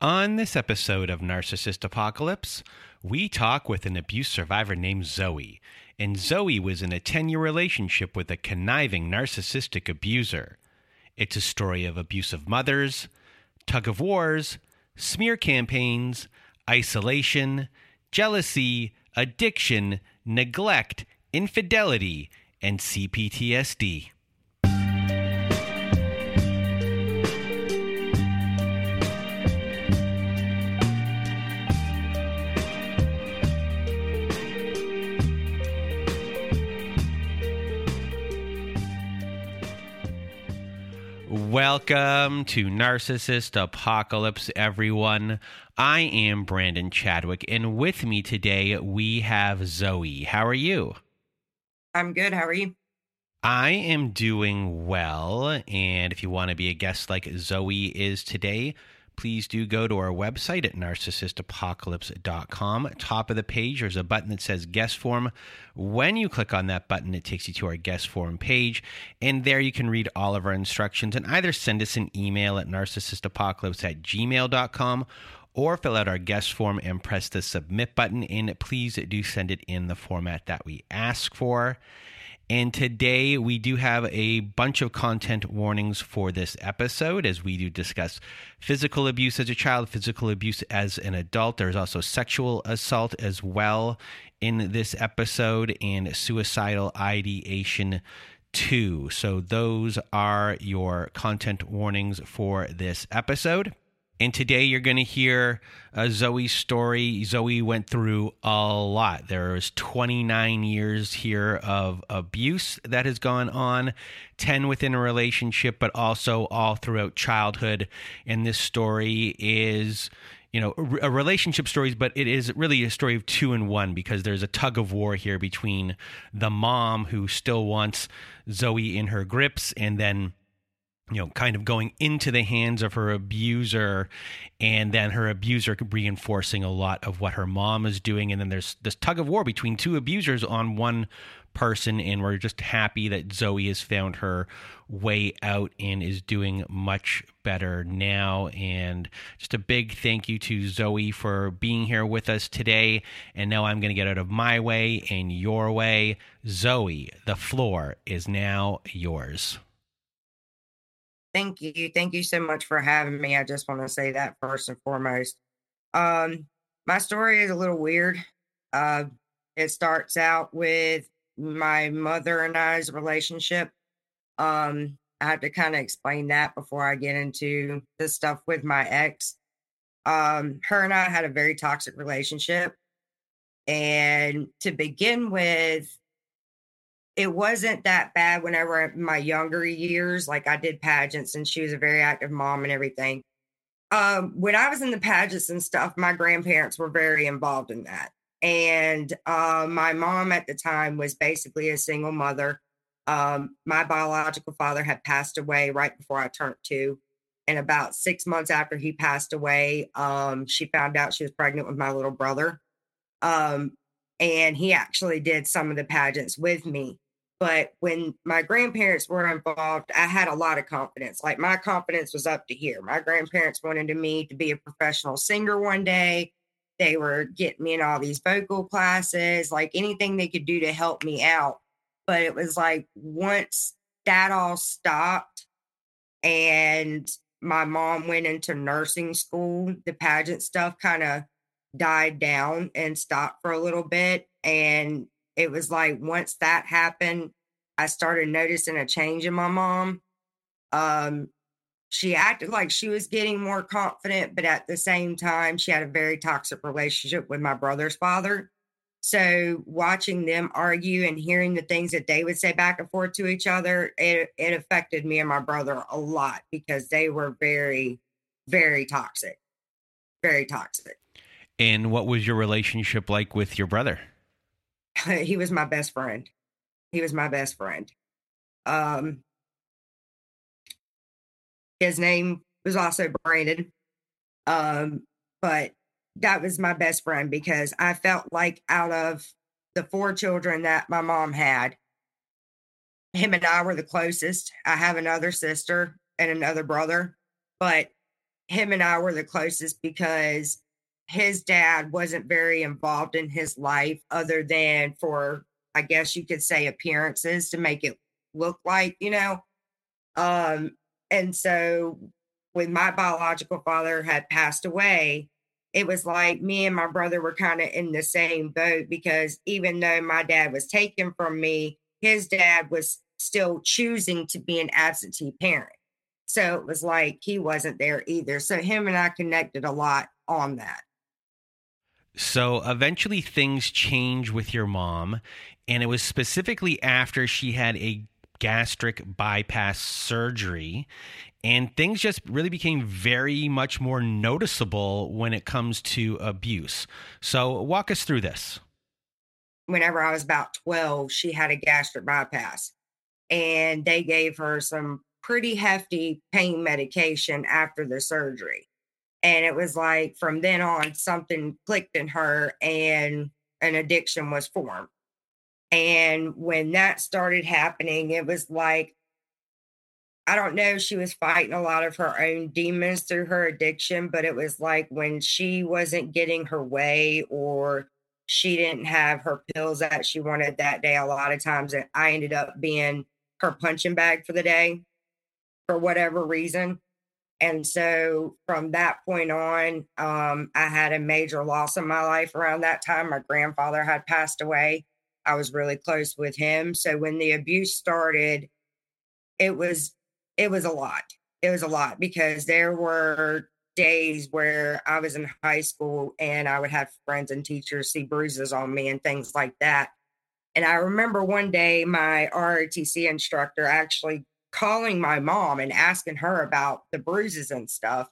On this episode of Narcissist Apocalypse, we talk with an abuse survivor named Zoey. And Zoey was in a 10 year relationship with a conniving narcissistic abuser. It's a story of abusive mothers, tug of wars, smear campaigns, isolation, jealousy, addiction, neglect, infidelity, and CPTSD. Welcome to Narcissist Apocalypse, everyone. I am Brandon Chadwick, and with me today we have Zoey. How are you? I'm good. How are you? I am doing well, and if you want to be a guest like Zoey is today, please do go to our website at narcissistapocalypse.com. Top of the page, there's a button that says guest form. When you click on that button, it takes you to our guest form page. And there you can read all of our instructions and either send us an email at narcissistapocalypse at gmail.com or fill out our guest form and press the submit button. And please do send it in the format that we ask for. And today we do have a bunch of content warnings for this episode as we do discuss physical abuse as a child, physical abuse as an adult. There's also sexual assault as well in this episode and suicidal ideation too. So those are your content warnings for this episode. And today you're going to hear uh, Zoey's story. Zoey went through a lot. There's 29 years here of abuse that has gone on, 10 within a relationship, but also all throughout childhood. And this story is, you know, a relationship stories, but it is really a story of two in one because there's a tug of war here between the mom who still wants Zoey in her grips and then you know, kind of going into the hands of her abuser, and then her abuser reinforcing a lot of what her mom is doing. And then there's this tug of war between two abusers on one person. And we're just happy that Zoey has found her way out and is doing much better now. And just a big thank you to Zoey for being here with us today. And now I'm going to get out of my way and your way. Zoey, the floor is now yours. Thank you. Thank you so much for having me. I just want to say that first and foremost. Um, my story is a little weird. Uh, it starts out with my mother and I's relationship. Um, I have to kind of explain that before I get into the stuff with my ex. Um, her and I had a very toxic relationship. And to begin with, it wasn't that bad whenever in my younger years. Like I did pageants and she was a very active mom and everything. Um, when I was in the pageants and stuff, my grandparents were very involved in that. And uh, my mom at the time was basically a single mother. Um, my biological father had passed away right before I turned two. And about six months after he passed away, um, she found out she was pregnant with my little brother. Um, and he actually did some of the pageants with me. But when my grandparents were involved, I had a lot of confidence. Like my confidence was up to here. My grandparents wanted me to be a professional singer one day. They were getting me in all these vocal classes, like anything they could do to help me out. But it was like once that all stopped and my mom went into nursing school, the pageant stuff kind of died down and stopped for a little bit. And it was like once that happened, I started noticing a change in my mom. Um, she acted like she was getting more confident, but at the same time, she had a very toxic relationship with my brother's father. So watching them argue and hearing the things that they would say back and forth to each other, it, it affected me and my brother a lot because they were very, very toxic. Very toxic. And what was your relationship like with your brother? he was my best friend. He was my best friend. Um, his name was also Brandon. Um, but that was my best friend because I felt like out of the four children that my mom had, him and I were the closest. I have another sister and another brother, but him and I were the closest because his dad wasn't very involved in his life other than for I guess you could say appearances to make it look like, you know. Um and so when my biological father had passed away, it was like me and my brother were kind of in the same boat because even though my dad was taken from me, his dad was still choosing to be an absentee parent. So it was like he wasn't there either. So him and I connected a lot on that. So eventually things change with your mom. And it was specifically after she had a gastric bypass surgery. And things just really became very much more noticeable when it comes to abuse. So, walk us through this. Whenever I was about 12, she had a gastric bypass, and they gave her some pretty hefty pain medication after the surgery. And it was like from then on, something clicked in her, and an addiction was formed. And when that started happening, it was like, I don't know, she was fighting a lot of her own demons through her addiction, but it was like when she wasn't getting her way or she didn't have her pills that she wanted that day, a lot of times I ended up being her punching bag for the day for whatever reason. And so from that point on, um, I had a major loss in my life around that time. My grandfather had passed away. I was really close with him. So when the abuse started, it was it was a lot. It was a lot because there were days where I was in high school and I would have friends and teachers see bruises on me and things like that. And I remember one day my ROTC instructor actually calling my mom and asking her about the bruises and stuff.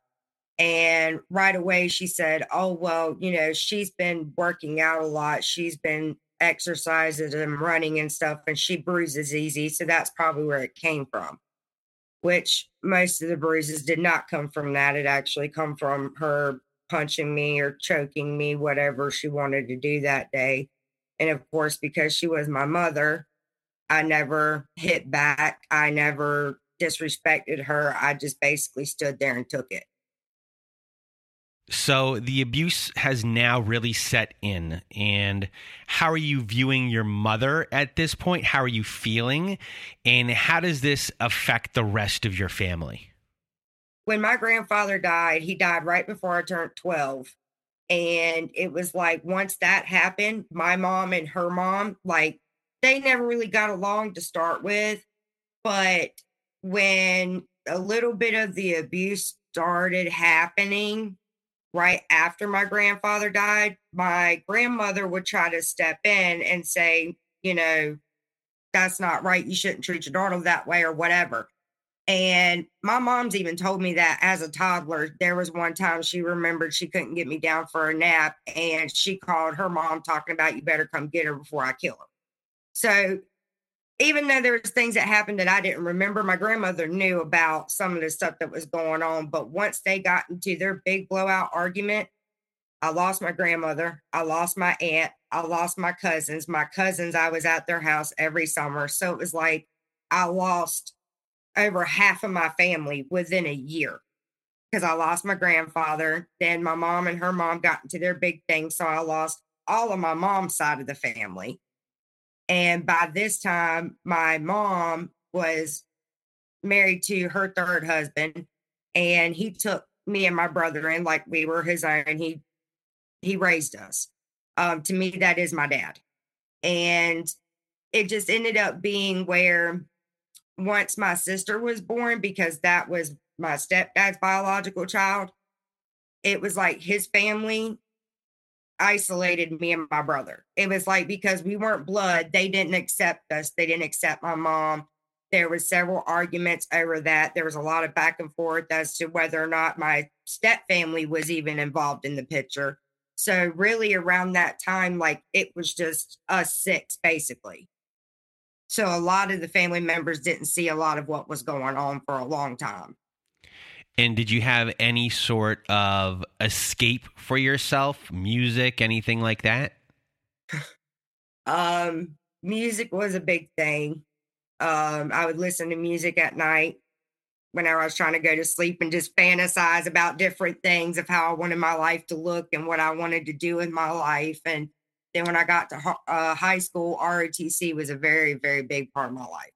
And right away she said, Oh, well, you know, she's been working out a lot. She's been exercises and running and stuff, and she bruises easy. So that's probably where it came from. Which most of the bruises did not come from that. It actually come from her punching me or choking me, whatever she wanted to do that day. And of course, because she was my mother, I never hit back. I never disrespected her. I just basically stood there and took it. So the abuse has now really set in. And how are you viewing your mother at this point? How are you feeling? And how does this affect the rest of your family? When my grandfather died, he died right before I turned 12. And it was like once that happened, my mom and her mom, like they never really got along to start with. But when a little bit of the abuse started happening, right after my grandfather died, my grandmother would try to step in and say, you know, that's not right. You shouldn't treat your daughter that way or whatever. And my mom's even told me that as a toddler, there was one time she remembered she couldn't get me down for a nap and she called her mom talking about, you better come get her before I kill her. So even though there was things that happened that I didn't remember, my grandmother knew about some of the stuff that was going on. But once they got into their big blowout argument, I lost my grandmother. I lost my aunt. I lost my cousins. My cousins, I was at their house every summer. So it was like I lost over half of my family within a year because I lost my grandfather. Then my mom and her mom got into their big thing. So I lost all of my mom's side of the family. And by this time, my mom was married to her third husband. and he took me and my brother in like we were his own. He he raised us. Um, to me, that is my dad, and it just ended up being where once my sister was born, because that was my stepdad's biological child, it was like his family isolated me and my brother. It was like because we weren't blood, they didn't accept us. They didn't accept my mom. There was several arguments over that. There was a lot of back and forth as to whether or not my step family was even involved in the picture. So really around that time, like it was just us six basically. So a lot of the family members didn't see a lot of what was going on for a long time. And did you have any sort of escape for yourself, music, anything like that? um, music was a big thing. Um, I would listen to music at night whenever I was trying to go to sleep and just fantasize about different things of how I wanted my life to look and what I wanted to do in my life. And then when I got to uh, high school, ROTC was a very, very big part of my life.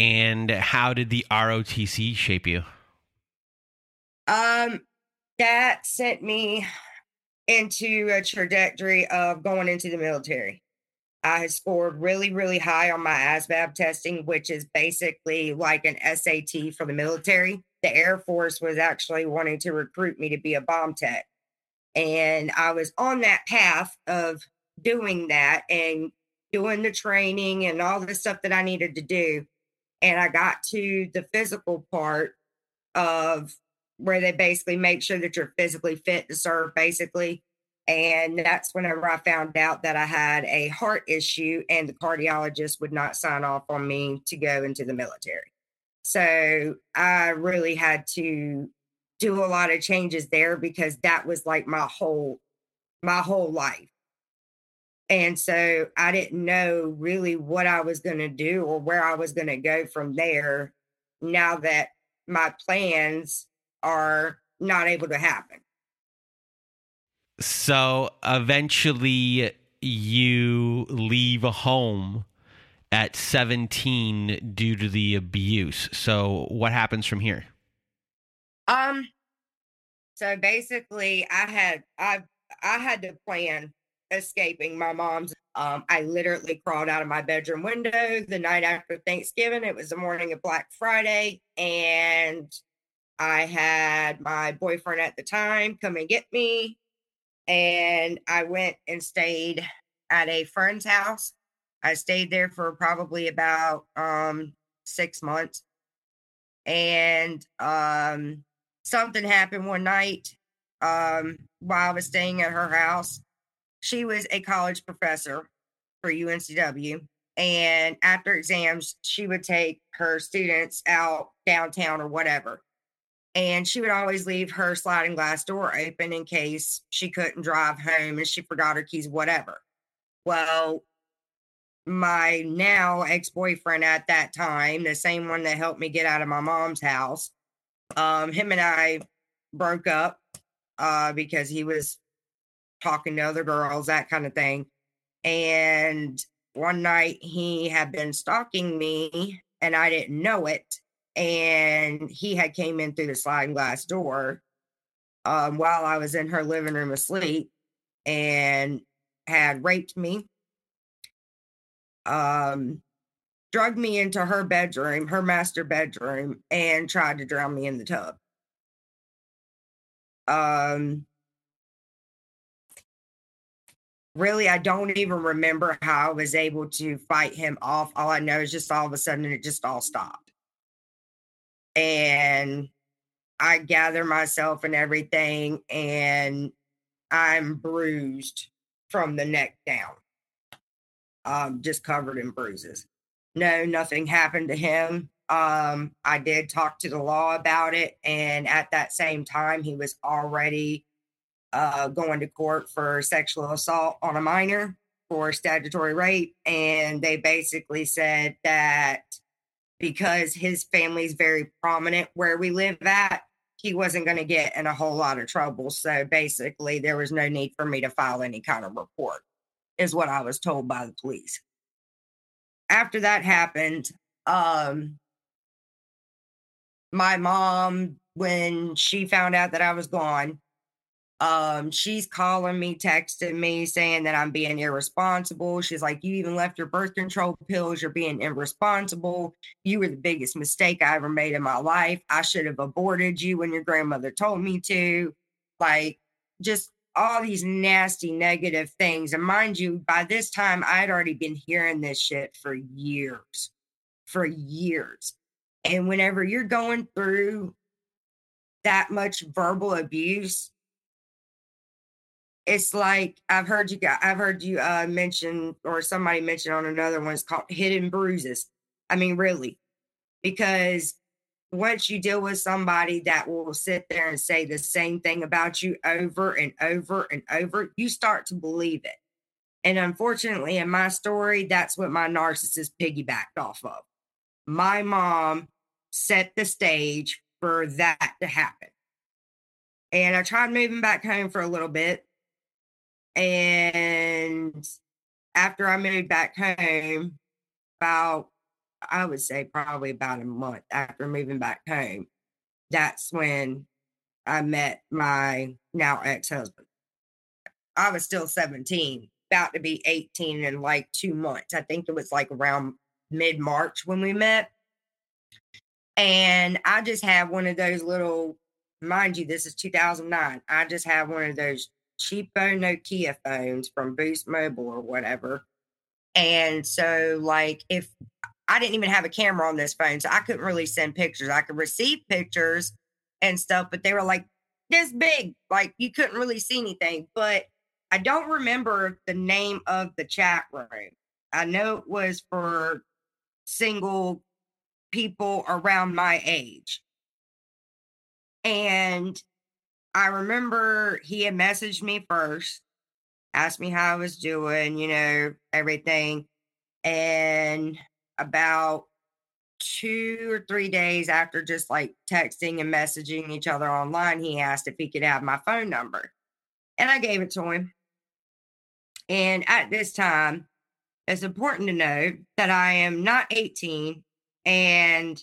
And how did the ROTC shape you? Um, that sent me into a trajectory of going into the military. I scored really, really high on my ASVAB testing, which is basically like an SAT for the military. The Air Force was actually wanting to recruit me to be a bomb tech. And I was on that path of doing that and doing the training and all the stuff that I needed to do and I got to the physical part of where they basically make sure that you're physically fit to serve, basically. And that's whenever I found out that I had a heart issue and the cardiologist would not sign off on me to go into the military. So I really had to do a lot of changes there because that was like my whole my whole life. And so I didn't know really what I was going to do or where I was going to go from there now that my plans are not able to happen. So eventually you leave a home at 17 due to the abuse. So what happens from here? Um so basically I had I I had to plan escaping my mom's. Um, I literally crawled out of my bedroom window the night after Thanksgiving. It was the morning of Black Friday, and I had my boyfriend at the time come and get me. And I went and stayed at a friend's house. I stayed there for probably about um, six months. And um, something happened one night um, while I was staying at her house she was a college professor for UNCW. And after exams, she would take her students out downtown or whatever. And she would always leave her sliding glass door open in case she couldn't drive home and she forgot her keys, whatever. Well, my now ex boyfriend at that time, the same one that helped me get out of my mom's house, um, him and I broke up uh, because he was talking to other girls, that kind of thing. And one night he had been stalking me and I didn't know it. And he had came in through the sliding glass door um, while I was in her living room asleep and had raped me. Um, drugged me into her bedroom, her master bedroom, and tried to drown me in the tub. Um, really, I don't even remember how I was able to fight him off. All I know is just all of a sudden it just all stopped. And I gather myself and everything, and I'm bruised from the neck down, um, just covered in bruises. No, nothing happened to him. Um, I did talk to the law about it, and at that same time, he was already uh, going to court for sexual assault on a minor for statutory rape. And they basically said that because his family's very prominent where we live at, he wasn't going to get in a whole lot of trouble. So basically, there was no need for me to file any kind of report, is what I was told by the police. After that happened, um, my mom, when she found out that I was gone, um, she's calling me, texting me, saying that I'm being irresponsible. She's like, You even left your birth control pills. You're being irresponsible. You were the biggest mistake I ever made in my life. I should have aborted you when your grandmother told me to. Like, just all these nasty negative things. And mind you, by this time, I'd already been hearing this shit for years, for years. And whenever you're going through that much verbal abuse, it's like I've heard you I've heard you uh, mention or somebody mentioned on another one. It's called hidden bruises. I mean, really, because once you deal with somebody that will sit there and say the same thing about you over and over and over, you start to believe it. And unfortunately, in my story, that's what my narcissist piggybacked off of. My mom set the stage for that to happen. And I tried moving back home for a little bit and after I moved back home, about, I would say probably about a month after moving back home, that's when I met my now ex husband. I was still 17, about to be 18 in like two months. I think it was like around mid March when we met. And I just had one of those little, mind you, this is 2009. I just had one of those cheapo Nokia phones from Boost Mobile or whatever. And so, like, if I didn't even have a camera on this phone, so I couldn't really send pictures. I could receive pictures and stuff, but they were like this big, like you couldn't really see anything. But I don't remember the name of the chat room. I know it was for single people around my age. And I remember he had messaged me first, asked me how I was doing, you know, everything. And about two or three days after just like texting and messaging each other online, he asked if he could have my phone number. And I gave it to him. And at this time, it's important to know that I am not 18 and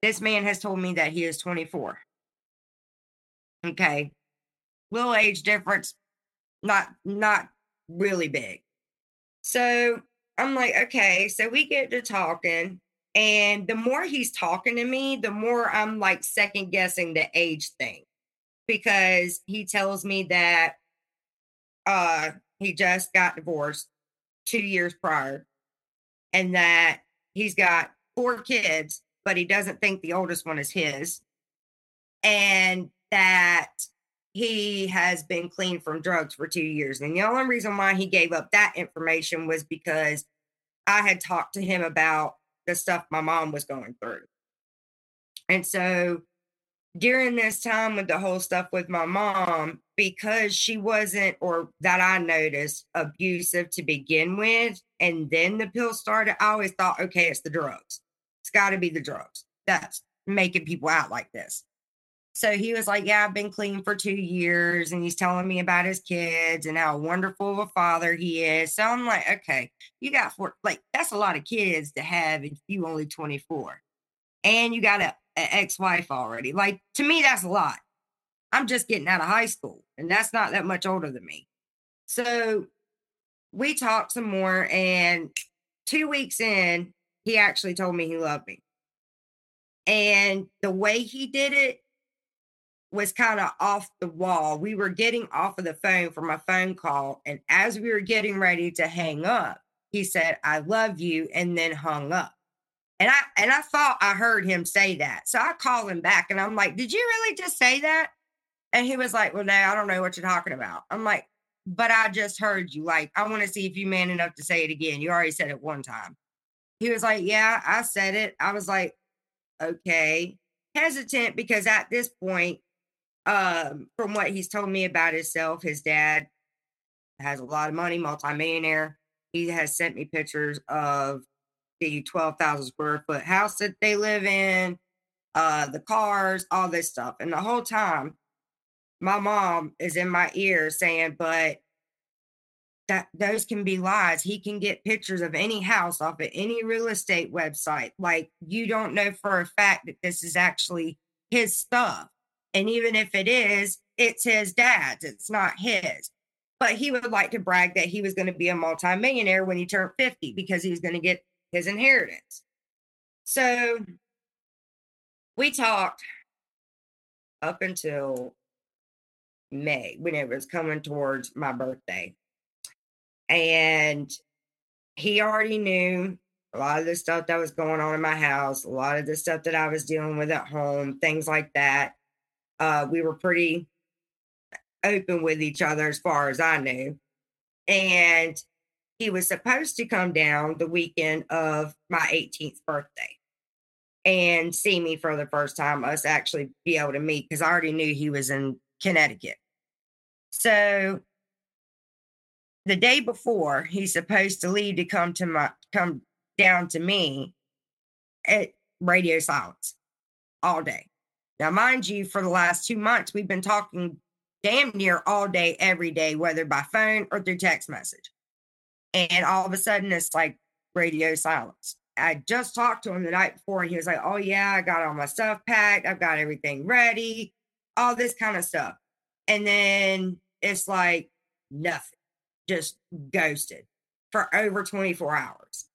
this man has told me that he is 24. Okay. Little age difference, not not really big. So I'm like, okay, so we get to talking. And the more he's talking to me, the more I'm like second guessing the age thing. Because he tells me that uh he just got divorced two years prior and that he's got four kids, but he doesn't think the oldest one is his. And that he has been clean from drugs for two years. And the only reason why he gave up that information was because I had talked to him about the stuff my mom was going through. And so during this time with the whole stuff with my mom, because she wasn't, or that I noticed, abusive to begin with, and then the pill started, I always thought, okay, it's the drugs. It's got to be the drugs. That's making people out like this. So he was like, Yeah, I've been clean for two years. And he's telling me about his kids and how wonderful of a father he is. So I'm like, Okay, you got four, like, that's a lot of kids to have if you only 24. And you got a, an ex wife already. Like, to me, that's a lot. I'm just getting out of high school, and that's not that much older than me. So we talked some more. And two weeks in, he actually told me he loved me. And the way he did it, was kind of off the wall. We were getting off of the phone from a phone call. And as we were getting ready to hang up, he said, I love you, and then hung up. And I and I thought I heard him say that. So I called him back and I'm like, Did you really just say that? And he was like, Well, no, I don't know what you're talking about. I'm like, but I just heard you. Like, I want to see if you man enough to say it again. You already said it one time. He was like, Yeah, I said it. I was like, okay, hesitant because at this point, um, from what he's told me about himself, his dad has a lot of money, multimillionaire. He has sent me pictures of the 12,000 square foot house that they live in, uh, the cars, all this stuff. And the whole time, my mom is in my ear saying, but that those can be lies. He can get pictures of any house off of any real estate website. Like you don't know for a fact that this is actually his stuff. And even if it is, it's his dad's, it's not his. But he would like to brag that he was going to be a multimillionaire when he turned 50 because he was going to get his inheritance. So we talked up until May when it was coming towards my birthday. And he already knew a lot of the stuff that was going on in my house, a lot of the stuff that I was dealing with at home, things like that. Uh, we were pretty open with each other as far as I knew. And he was supposed to come down the weekend of my 18th birthday and see me for the first time, us actually be able to meet because I already knew he was in Connecticut. So the day before he's supposed to leave to come to my come down to me at radio silence all day. Now, mind you, for the last two months, we've been talking damn near all day, every day, whether by phone or through text message. And all of a sudden, it's like radio silence. I just talked to him the night before, and he was like, Oh, yeah, I got all my stuff packed. I've got everything ready, all this kind of stuff. And then it's like nothing just ghosted for over 24 hours.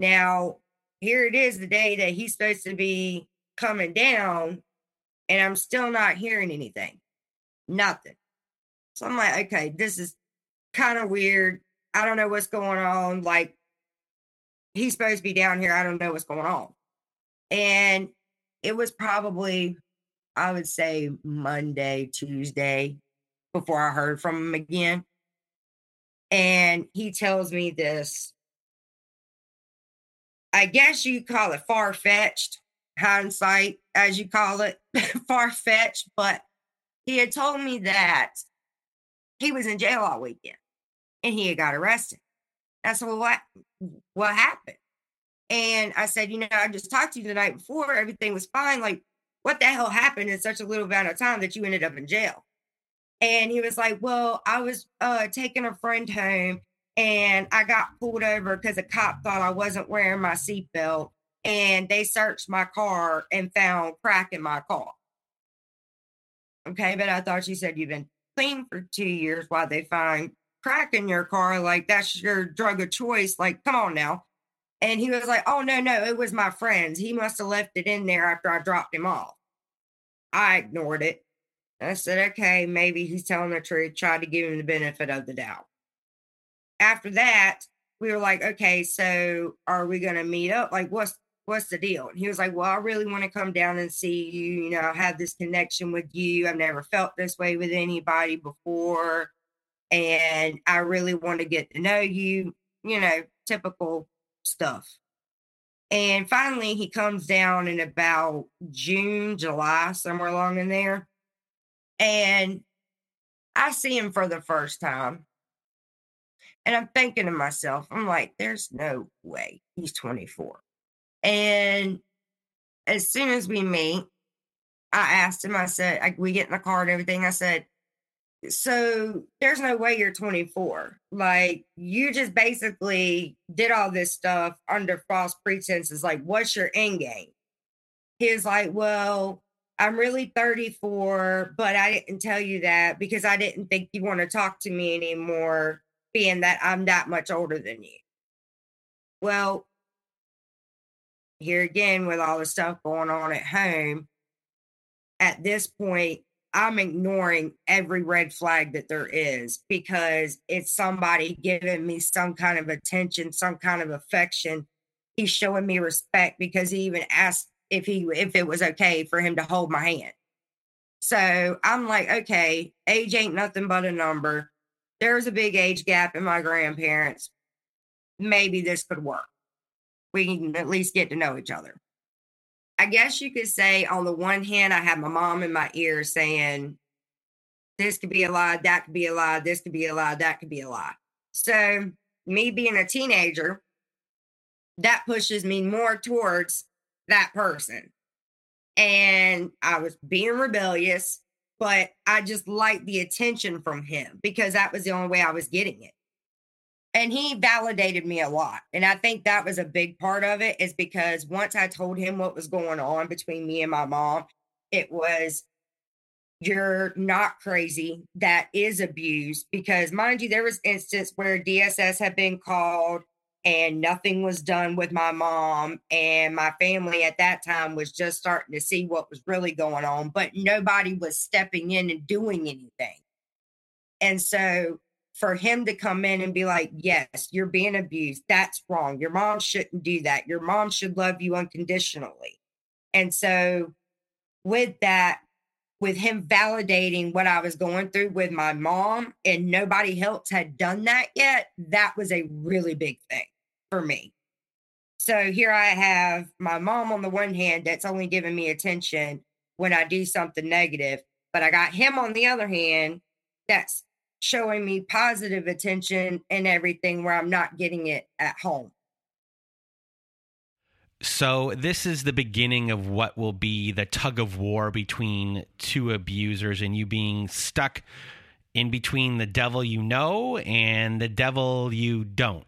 Now, here it is the day that he's supposed to be coming down, and I'm still not hearing anything. Nothing. So I'm like, okay, this is kind of weird. I don't know what's going on. Like, he's supposed to be down here. I don't know what's going on. And it was probably, I would say, Monday, Tuesday before I heard from him again. And he tells me this. I guess you call it far fetched hindsight, as you call it, far fetched. But he had told me that he was in jail all weekend and he had got arrested. I said, Well, what what happened? And I said, you know, I just talked to you the night before, everything was fine. Like, what the hell happened in such a little amount of time that you ended up in jail? And he was like, Well, I was uh, taking a friend home and I got pulled over because a cop thought I wasn't wearing my seatbelt. And they searched my car and found crack in my car. Okay, but I thought you said you've been clean for two years Why they find crack in your car. Like, that's your drug of choice. Like, come on now. And he was like, Oh, no, no, it was my friend's. He must have left it in there after I dropped him off. I ignored it. I said, okay, maybe he's telling the truth, tried to give him the benefit of the doubt. After that, we were like, okay, so are we gonna meet up? Like, what's what's the deal? And he was like, Well, I really want to come down and see you, you know, have this connection with you. I've never felt this way with anybody before. And I really want to get to know you, you know, typical stuff. And finally, he comes down in about June, July, somewhere along in there. And I see him for the first time. And I'm thinking to myself, I'm like, there's no way he's 24. And as soon as we meet, I asked him, I said, I, we get in the car and everything. I said, so there's no way you're 24. Like you just basically did all this stuff under false pretenses. Like, what's your end game? He's like, well, I'm really 34, but I didn't tell you that because I didn't think you want to talk to me anymore, being that I'm that much older than you. Well, here again, with all the stuff going on at home, at this point, I'm ignoring every red flag that there is because it's somebody giving me some kind of attention, some kind of affection. He's showing me respect because he even asked if he if it was okay for him to hold my hand. So I'm like, okay, age ain't nothing but a number. There's a big age gap in my grandparents. Maybe this could work. We can at least get to know each other. I guess you could say, on the one hand, I had my mom in my ear saying, this could be a lie, that could be a lie, this could be a lie, that could be a lie. So, me being a teenager, that pushes me more towards that person. And I was being rebellious, but I just liked the attention from him because that was the only way I was getting it. And he validated me a lot. And I think that was a big part of it, is because once I told him what was going on between me and my mom, it was, you're not crazy. That is abuse. Because mind you, there was instance where DSS had been called and nothing was done with my mom and my family at that time was just starting to see what was really going on but nobody was stepping in and doing anything and so for him to come in and be like yes you're being abused. That's wrong. Your mom shouldn't do that. Your mom should love you unconditionally. And so with that with him validating what I was going through with my mom and nobody else had done that yet, that was a really big thing for me. So here I have my mom on the one hand that's only giving me attention when I do something negative, but I got him on the other hand that's showing me positive attention and everything where I'm not getting it at home. So, this is the beginning of what will be the tug of war between two abusers, and you being stuck in between the devil you know and the devil you don't.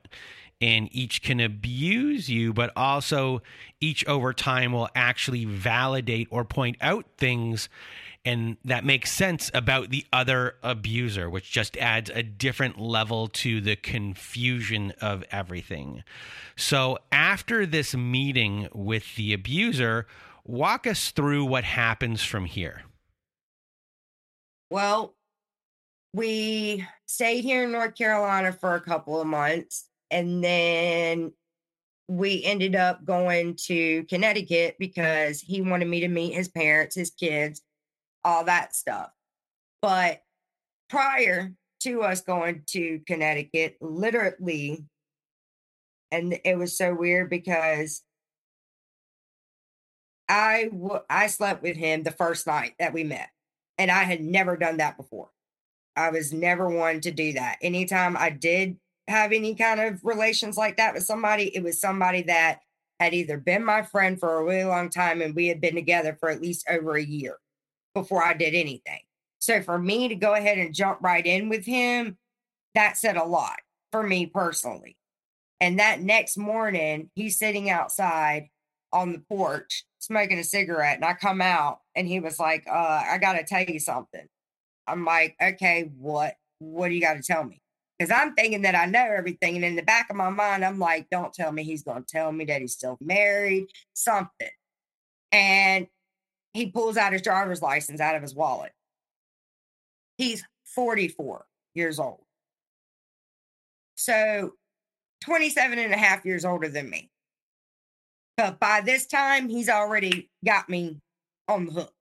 And each can abuse you, but also each over time will actually validate or point out things and that makes sense about the other abuser, which just adds a different level to the confusion of everything. So, after this meeting with the abuser, walk us through what happens from here. Well, we stayed here in North Carolina for a couple of months and then we ended up going to Connecticut because he wanted me to meet his parents, his kids, all that stuff. But prior to us going to Connecticut, literally, and it was so weird because I w- I slept with him the first night that we met, and I had never done that before. I was never one to do that. Anytime I did have any kind of relations like that with somebody, it was somebody that had either been my friend for a really long time and we had been together for at least over a year before I did anything. So for me to go ahead and jump right in with him, that said a lot for me personally. And that next morning, he's sitting outside on the porch smoking a cigarette. And I come out and he was like, uh, I got to tell you something. I'm like, okay, what? What do you got to tell me? Because I'm thinking that I know everything. And in the back of my mind, I'm like, don't tell me he's going to tell me that he's still married, something. And he pulls out his driver's license out of his wallet. He's 44 years old. So 27 and a half years older than me. But by this time, he's already got me on the hook.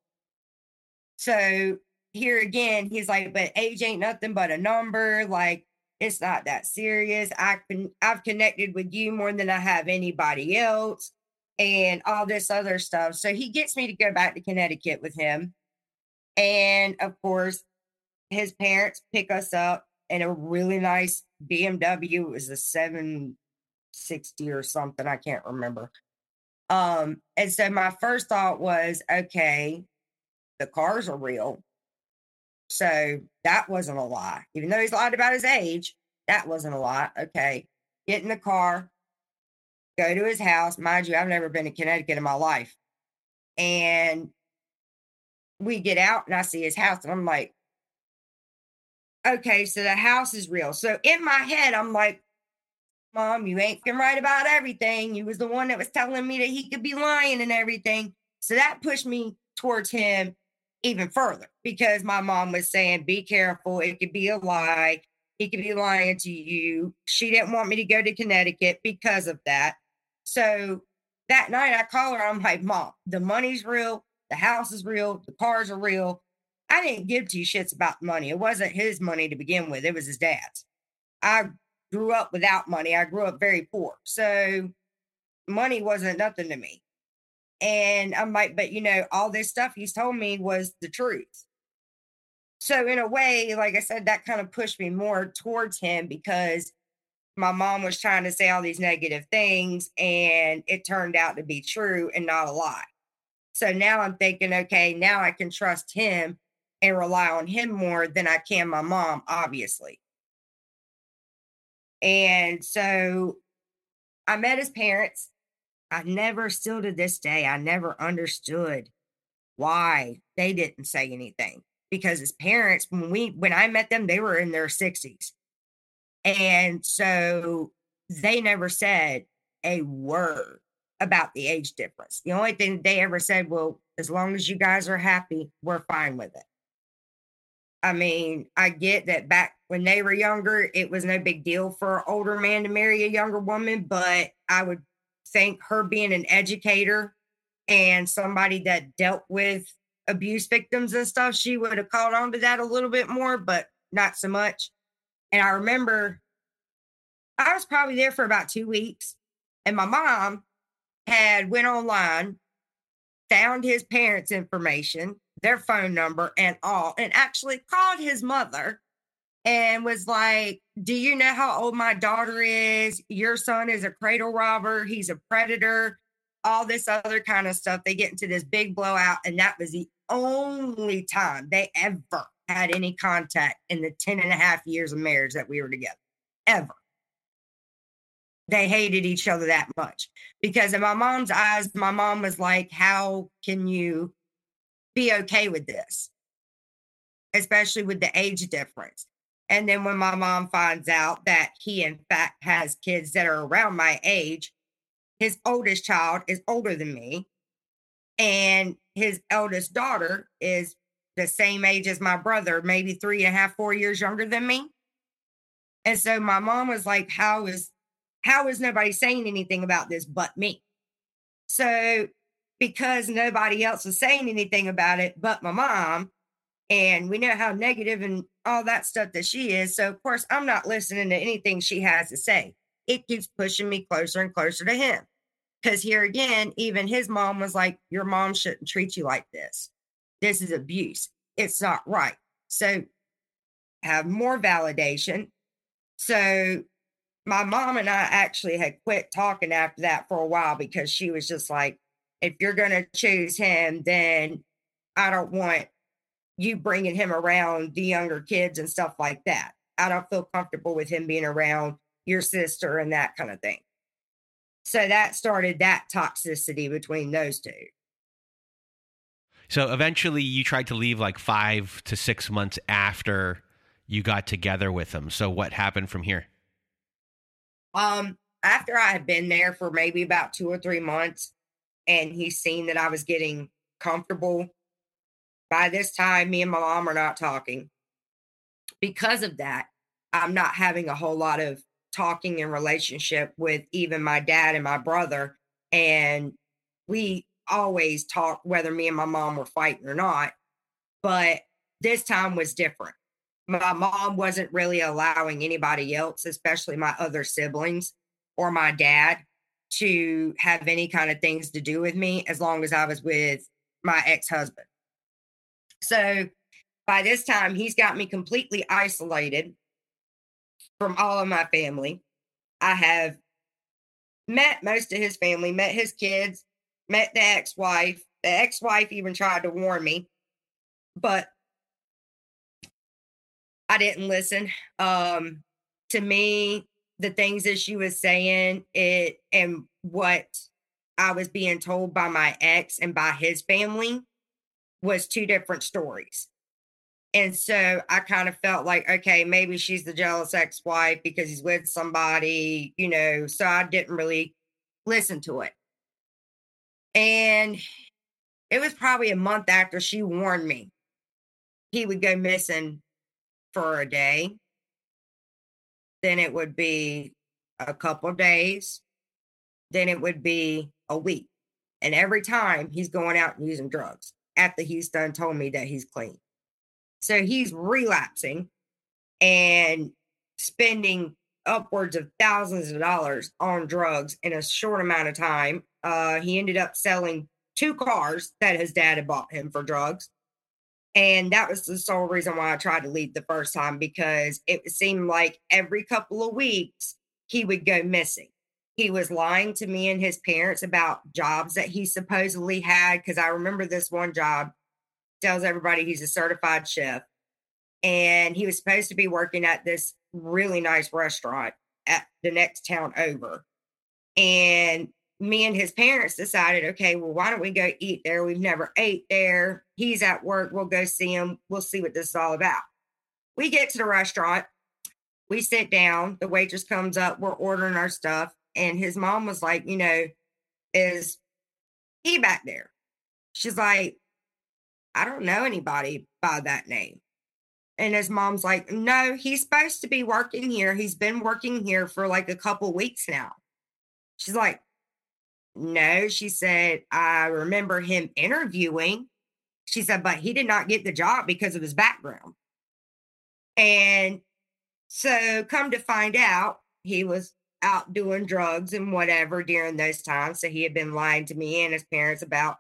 So here again, he's like, but age ain't nothing but a number. Like, it's not that serious. I can I've connected with you more than I have anybody else and all this other stuff. So he gets me to go back to Connecticut with him. And of course, his parents pick us up in a really nice BMW. It was a 760 or something. I can't remember. Um, and so my first thought was, okay, the cars are real. So that wasn't a lie. Even though he's lied about his age, that wasn't a lie. Okay. Get in the car, go to his house. Mind you, I've never been to Connecticut in my life. And we get out and I see his house, and I'm like, okay, so the house is real. So in my head, I'm like, Mom, you ain't been right about everything. You was the one that was telling me that he could be lying and everything. So that pushed me towards him even further because my mom was saying, be careful. It could be a lie. He could be lying to you. She didn't want me to go to Connecticut because of that. So that night I call her, I'm like, Mom, the money's real, the house is real, the cars are real. I didn't give two shits about money. It wasn't his money to begin with, it was his dad's. I grew up without money. I grew up very poor. So money wasn't nothing to me. And I'm like, but you know, all this stuff he's told me was the truth. So, in a way, like I said, that kind of pushed me more towards him because my mom was trying to say all these negative things and it turned out to be true and not a lie. So now I'm thinking, okay, now I can trust him and rely on him more than I can my mom, obviously. And so I met his parents. I never, still to this day, I never understood why they didn't say anything because his parents, when we, when I met them, they were in their 60s. And so they never said a word about the age difference. The only thing they ever said, well, as long as you guys are happy, we're fine with it. I mean, I get that back when they were younger, it was no big deal for an older man to marry a younger woman, but I would think her being an educator and somebody that dealt with abuse victims and stuff, she would have caught on to that a little bit more, but not so much. And I remember I was probably there for about two weeks, and my mom had went online, found his parents' information, their phone number and all, and actually called his mother and was like, Do you know how old my daughter is? Your son is a cradle robber, he's a predator, all this other kind of stuff. They get into this big blowout, and that was the only time they ever had any contact in the 10 and a half years of marriage that we were together, ever. They hated each other that much because in my mom's eyes, my mom was like, How can you be okay with this, especially with the age difference. And then when my mom finds out that he, in fact, has kids that are around my age, his oldest child is older than me, and his eldest daughter is the same age as my brother, maybe three and a half, four years younger than me. And so my mom was like, How is how is nobody saying anything about this but me? So because nobody else was saying anything about it but my mom. And we know how negative and all that stuff that she is. So, of course, I'm not listening to anything she has to say. It keeps pushing me closer and closer to him. Because here again, even his mom was like, Your mom shouldn't treat you like this. This is abuse. It's not right. So, have more validation. So, my mom and I actually had quit talking after that for a while because she was just like, if you're going to choose him, then I don't want you bringing him around the younger kids and stuff like that. I don't feel comfortable with him being around your sister and that kind of thing. So that started that toxicity between those two. So eventually you tried to leave like five to six months after you got together with him. So what happened from here? Um, after I had been there for maybe about two or three months, and he's seen that I was getting comfortable. By this time, me and my mom are not talking. Because of that, I'm not having a whole lot of talking in relationship with even my dad and my brother. And we always talk whether me and my mom were fighting or not. But this time was different. My mom wasn't really allowing anybody else, especially my other siblings or my dad, to have any kind of things to do with me as long as I was with my ex husband. So by this time, he's got me completely isolated from all of my family. I have met most of his family, met his kids, met the ex wife. The ex wife even tried to warn me, but I didn't listen. Um, to me, the things that she was saying it and what I was being told by my ex and by his family was two different stories. And so I kind of felt like, okay, maybe she's the jealous ex wife because he's with somebody, you know. So I didn't really listen to it. And it was probably a month after she warned me he would go missing for a day then it would be a couple days, then it would be a week. And every time he's going out and using drugs after he's done told me that he's clean. So he's relapsing and spending upwards of thousands of dollars on drugs in a short amount of time. Uh, he ended up selling two cars that his dad had bought him for drugs. And that was the sole reason why I tried to leave the first time because it seemed like every couple of weeks he would go missing. He was lying to me and his parents about jobs that he supposedly had. Because I remember this one job tells everybody he's a certified chef. And he was supposed to be working at this really nice restaurant at the next town over. And me and his parents decided, okay, well, why don't we go eat there? We've never ate there. He's at work. We'll go see him. We'll see what this is all about. We get to the restaurant. We sit down. The waitress comes up. We're ordering our stuff. And his mom was like, you know, is he back there? She's like, I don't know anybody by that name. And his mom's like, no, he's supposed to be working here. He's been working here for like a couple weeks now. She's like, no, she said, I remember him interviewing. She said, but he did not get the job because of his background. And so, come to find out, he was out doing drugs and whatever during those times. So, he had been lying to me and his parents about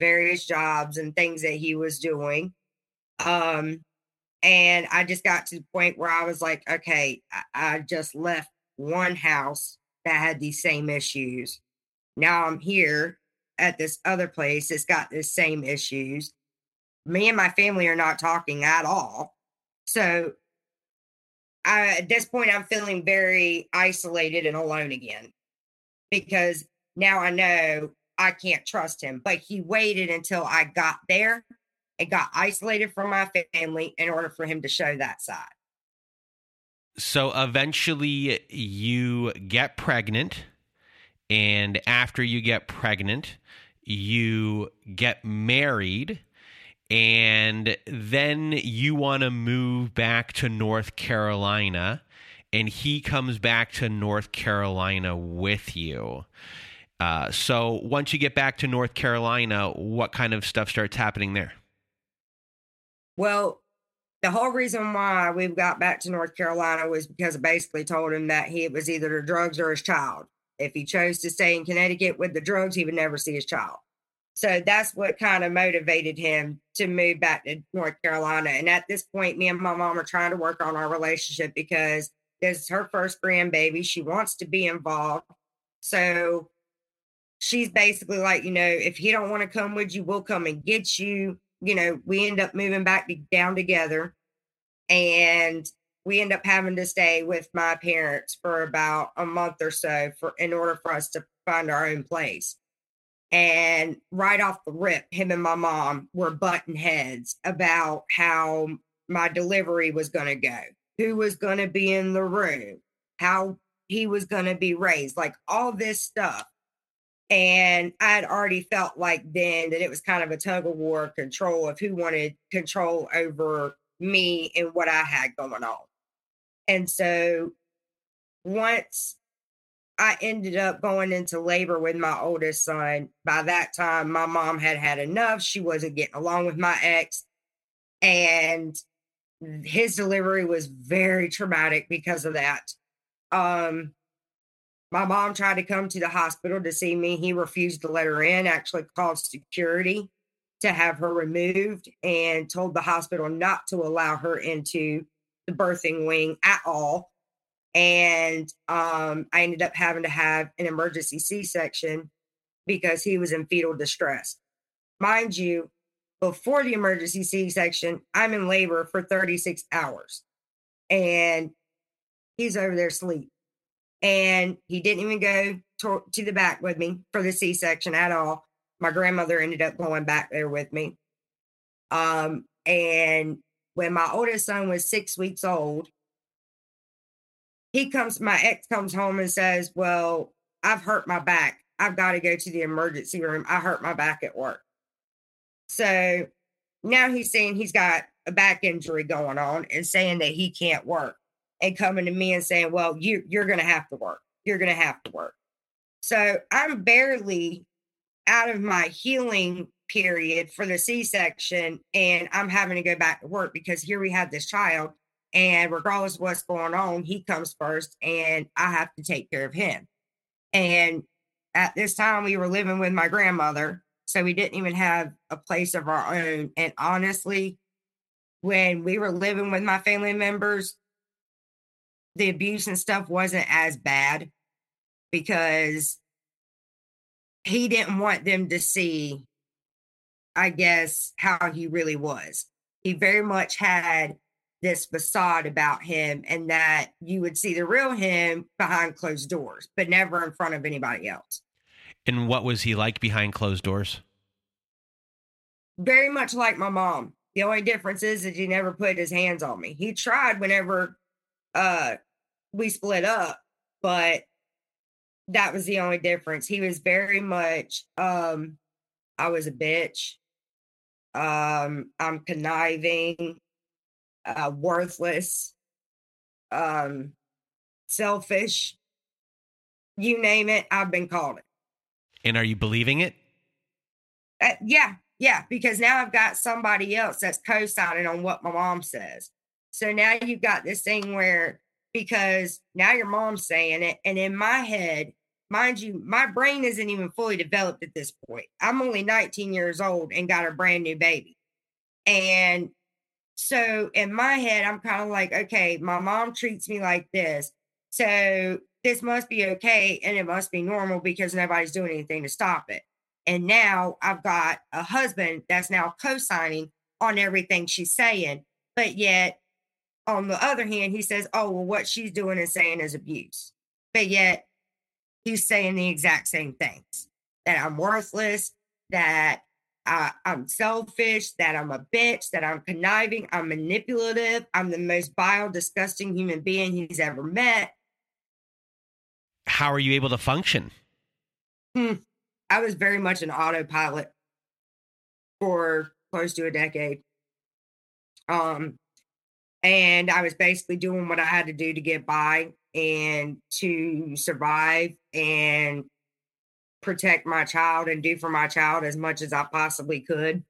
various jobs and things that he was doing. Um, and I just got to the point where I was like, okay, I, I just left one house that had these same issues now I'm here at this other place it's got the same issues. Me and my family are not talking at all. So I, at this point, I'm feeling very isolated and alone again because now I know I can't trust him. But he waited until I got there and got isolated from my family in order for him to show that side. So eventually you get pregnant and after you get pregnant, you get married, and then you want to move back to North Carolina, and he comes back to North Carolina with you. Uh, so once you get back to North Carolina, what kind of stuff starts happening there? Well, the whole reason why we got back to North Carolina was because I basically told him that he was either the drugs or his child. If he chose to stay in Connecticut with the drugs, he would never see his child. So that's what kind of motivated him to move back to North Carolina. And at this point, me and my mom are trying to work on our relationship because this is her first grandbaby. She wants to be involved. So she's basically like, you know, if he don't want to come with you, we'll come and get you. You know, we end up moving back to, down together. And we end up having to stay with my parents for about a month or so for in order for us to find our own place. And right off the rip, him and my mom were butting heads about how my delivery was going to go, who was going to be in the room, how he was going to be raised, like all this stuff. And I had already felt like then that it was kind of a tug of war control of who wanted control over me and what I had going on. And so once I ended up going into labor with my oldest son, by that time, my mom had had enough. She wasn't getting along with my ex. And his delivery was very traumatic because of that. Um, my mom tried to come to the hospital to see me. He refused to let her in, actually called security to have her removed and told the hospital not to allow her into the birthing wing at all. And um, I ended up having to have an emergency C section because he was in fetal distress. Mind you, before the emergency C section, I'm in labor for 36 hours and he's over there asleep. And he didn't even go to, to the back with me for the C section at all. My grandmother ended up going back there with me. Um, and when my oldest son was six weeks old, he comes, my ex comes home and says, Well, I've hurt my back. I've got to go to the emergency room. I hurt my back at work. So now he's saying he's got a back injury going on and saying that he can't work and coming to me and saying, Well, you, you're going to have to work. You're going to have to work. So I'm barely out of my healing period for the C-section and I'm having to go back to work because here we have this child and regardless of what's going on, he comes first and I have to take care of him. And at this time we were living with my grandmother. So we didn't even have a place of our own. And honestly, when we were living with my family members, the abuse and stuff wasn't as bad because he didn't want them to see, I guess, how he really was. He very much had this facade about him and that you would see the real him behind closed doors, but never in front of anybody else. And what was he like behind closed doors? Very much like my mom. The only difference is that he never put his hands on me. He tried whenever uh we split up, but that was the only difference. He was very much um I was a bitch. Um I'm conniving, uh worthless, um selfish. You name it, I've been called it. And are you believing it? Uh, yeah, yeah, because now I've got somebody else that's co-signing on what my mom says. So now you've got this thing where because now your mom's saying it, and in my head, mind you, my brain isn't even fully developed at this point. I'm only 19 years old and got a brand new baby. And so in my head, I'm kind of like, okay, my mom treats me like this. So this must be okay and it must be normal because nobody's doing anything to stop it. And now I've got a husband that's now co signing on everything she's saying. But yet, on the other hand, he says, oh, well, what she's doing and saying is abuse. But yet, he's saying the exact same things that I'm worthless, that I, I'm selfish, that I'm a bitch, that I'm conniving, I'm manipulative, I'm the most vile, disgusting human being he's ever met. How are you able to function? Hmm. I was very much an autopilot for close to a decade. Um, and I was basically doing what I had to do to get by and to survive and protect my child and do for my child as much as I possibly could.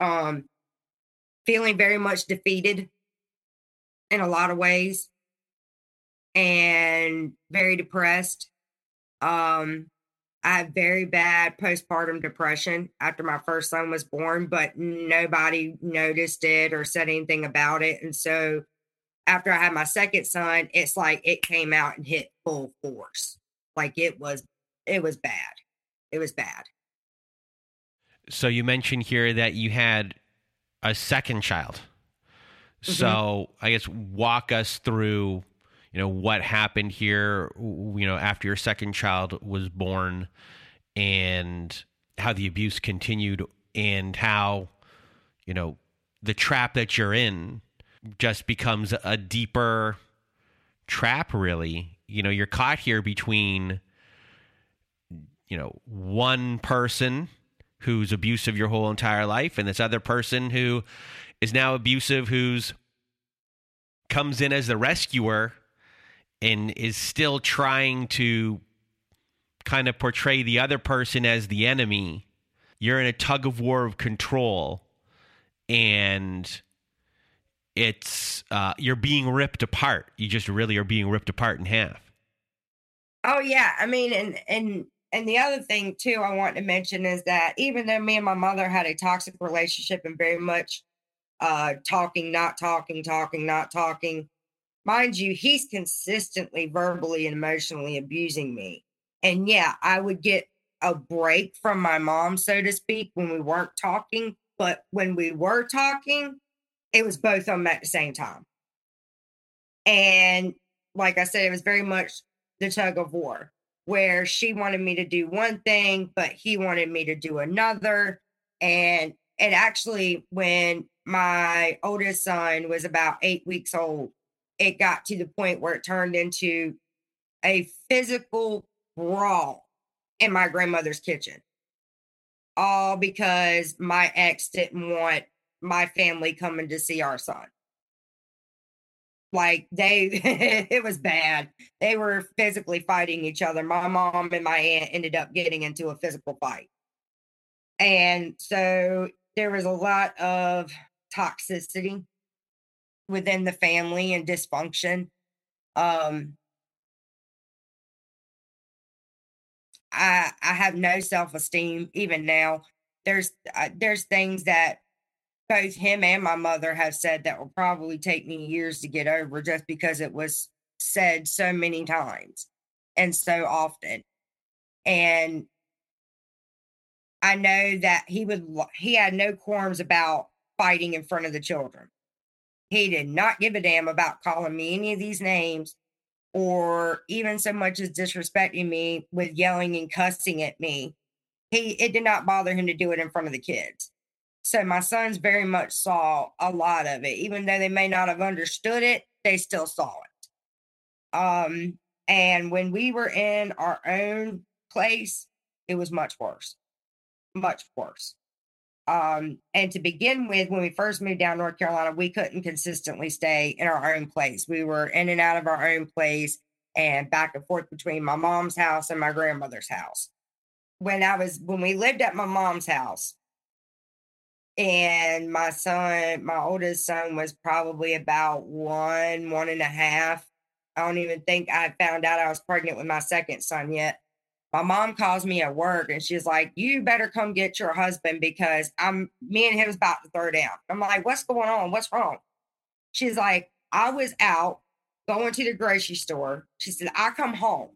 Um, feeling very much defeated in a lot of ways and very depressed. Um, I had very bad postpartum depression after my first son was born, but nobody noticed it or said anything about it. And so after I had my second son, it's like it came out and hit full force. Like it was it was bad. It was bad. So you mentioned here that you had a second child. Mm-hmm. So I guess walk us through you know what happened here you know after your second child was born and how the abuse continued and how you know the trap that you're in just becomes a deeper trap really. You know you're caught here between you know one person who's abusive your whole entire life and this other person who is now abusive who's comes in as the rescuer and is still trying to kind of portray the other person as the enemy, you're in a tug of war of control and it's uh, you're being ripped apart. You just really are being ripped apart in half. Oh yeah, I mean, and and and the other thing too, I want to mention is that even though me and my mother had a toxic relationship and very much uh, talking, not talking, talking, not talking, mind you, he's consistently verbally and emotionally abusing me. And yeah, I would get a break from my mom, so to speak, when we weren't talking. But when we were talking, it was both of them at the same time. And like I said, it was very much the tug of war where she wanted me to do one thing, but he wanted me to do another. And it actually, when my oldest son was about eight weeks old, it got to the point where it turned into a physical brawl in my grandmother's kitchen. All because my ex didn't want my family coming to see our son. Like they, it was bad. They were physically fighting each other. My mom and my aunt ended up getting into a physical fight. And so there was a lot of toxicity within the family and dysfunction. Um, I I have no self esteem even now. There's uh, there's things that both him and my mother have said that will probably take me years to get over just because it was said so many times and so often. And I know that he would he had no qualms about fighting in front of the children. He did not give a damn about calling me any of these names or even so much as disrespecting me with yelling and cussing at me. He it did not bother him to do it in front of the kids. So my sons very much saw a lot of it. Even though they may not have understood it, they still saw it. Um and when we were in our own place, it was much worse. Much worse. Um, and to begin with, when we first moved down North Carolina, we couldn't consistently stay in our own place. We were in and out of our own place and back and forth between my mom's house and my grandmother's house. When I was when we lived at my mom's house, and my son, my oldest son, was probably about one, one and a half. I don't even think I found out I was pregnant with my second son yet my mom calls me at work and she's like, You better come get your husband because I'm me and him him's about to throw down. I'm like, What's going on? What's wrong? She's like, I was out going to the grocery store. She said, I come home.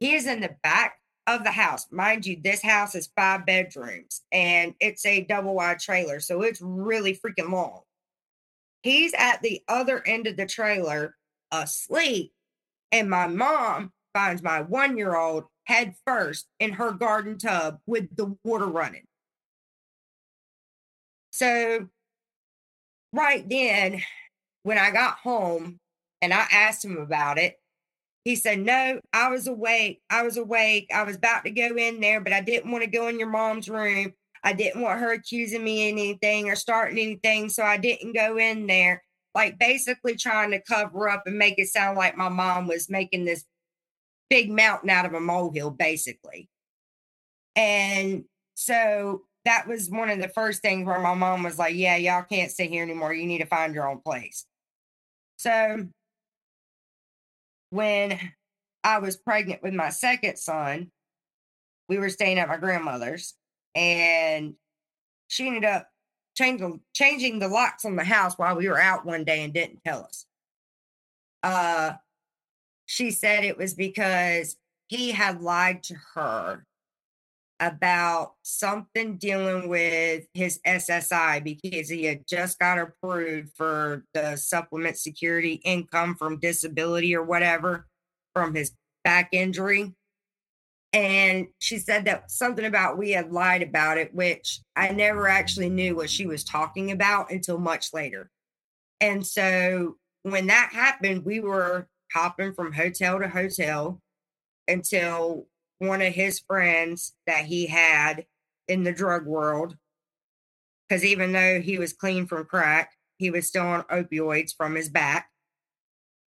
He is in the back of the house. Mind you, this house is five bedrooms and it's a double wide trailer. So it's really freaking long. He's at the other end of the trailer asleep. And my mom finds my one year old head first in her garden tub with the water running. So, right then, when I got home and I asked him about it, he said, No, I was awake. I was awake. I was about to go in there, but I didn't want to go in your mom's room. I didn't want her accusing me anything or starting anything. So I didn't go in there. Like basically trying to cover up and make it sound like my mom was making this big mountain out of a molehill, basically. And so that was one of the first things where my mom was like, Yeah, y'all can't stay here anymore. You need to find your own place. So when I was pregnant with my second son, we were staying at my grandmother's and she ended up changing changing the locks on the house while we were out one day and didn't tell us. Uh she said it was because he had lied to her about something dealing with his SSI because he had just got approved for the supplement security income from disability or whatever from his back injury. And she said that something about we had lied about it, which I never actually knew what she was talking about until much later. And so when that happened, we were hopping from hotel to hotel until one of his friends that he had in the drug world, because even though he was clean from crack, he was still on opioids from his back.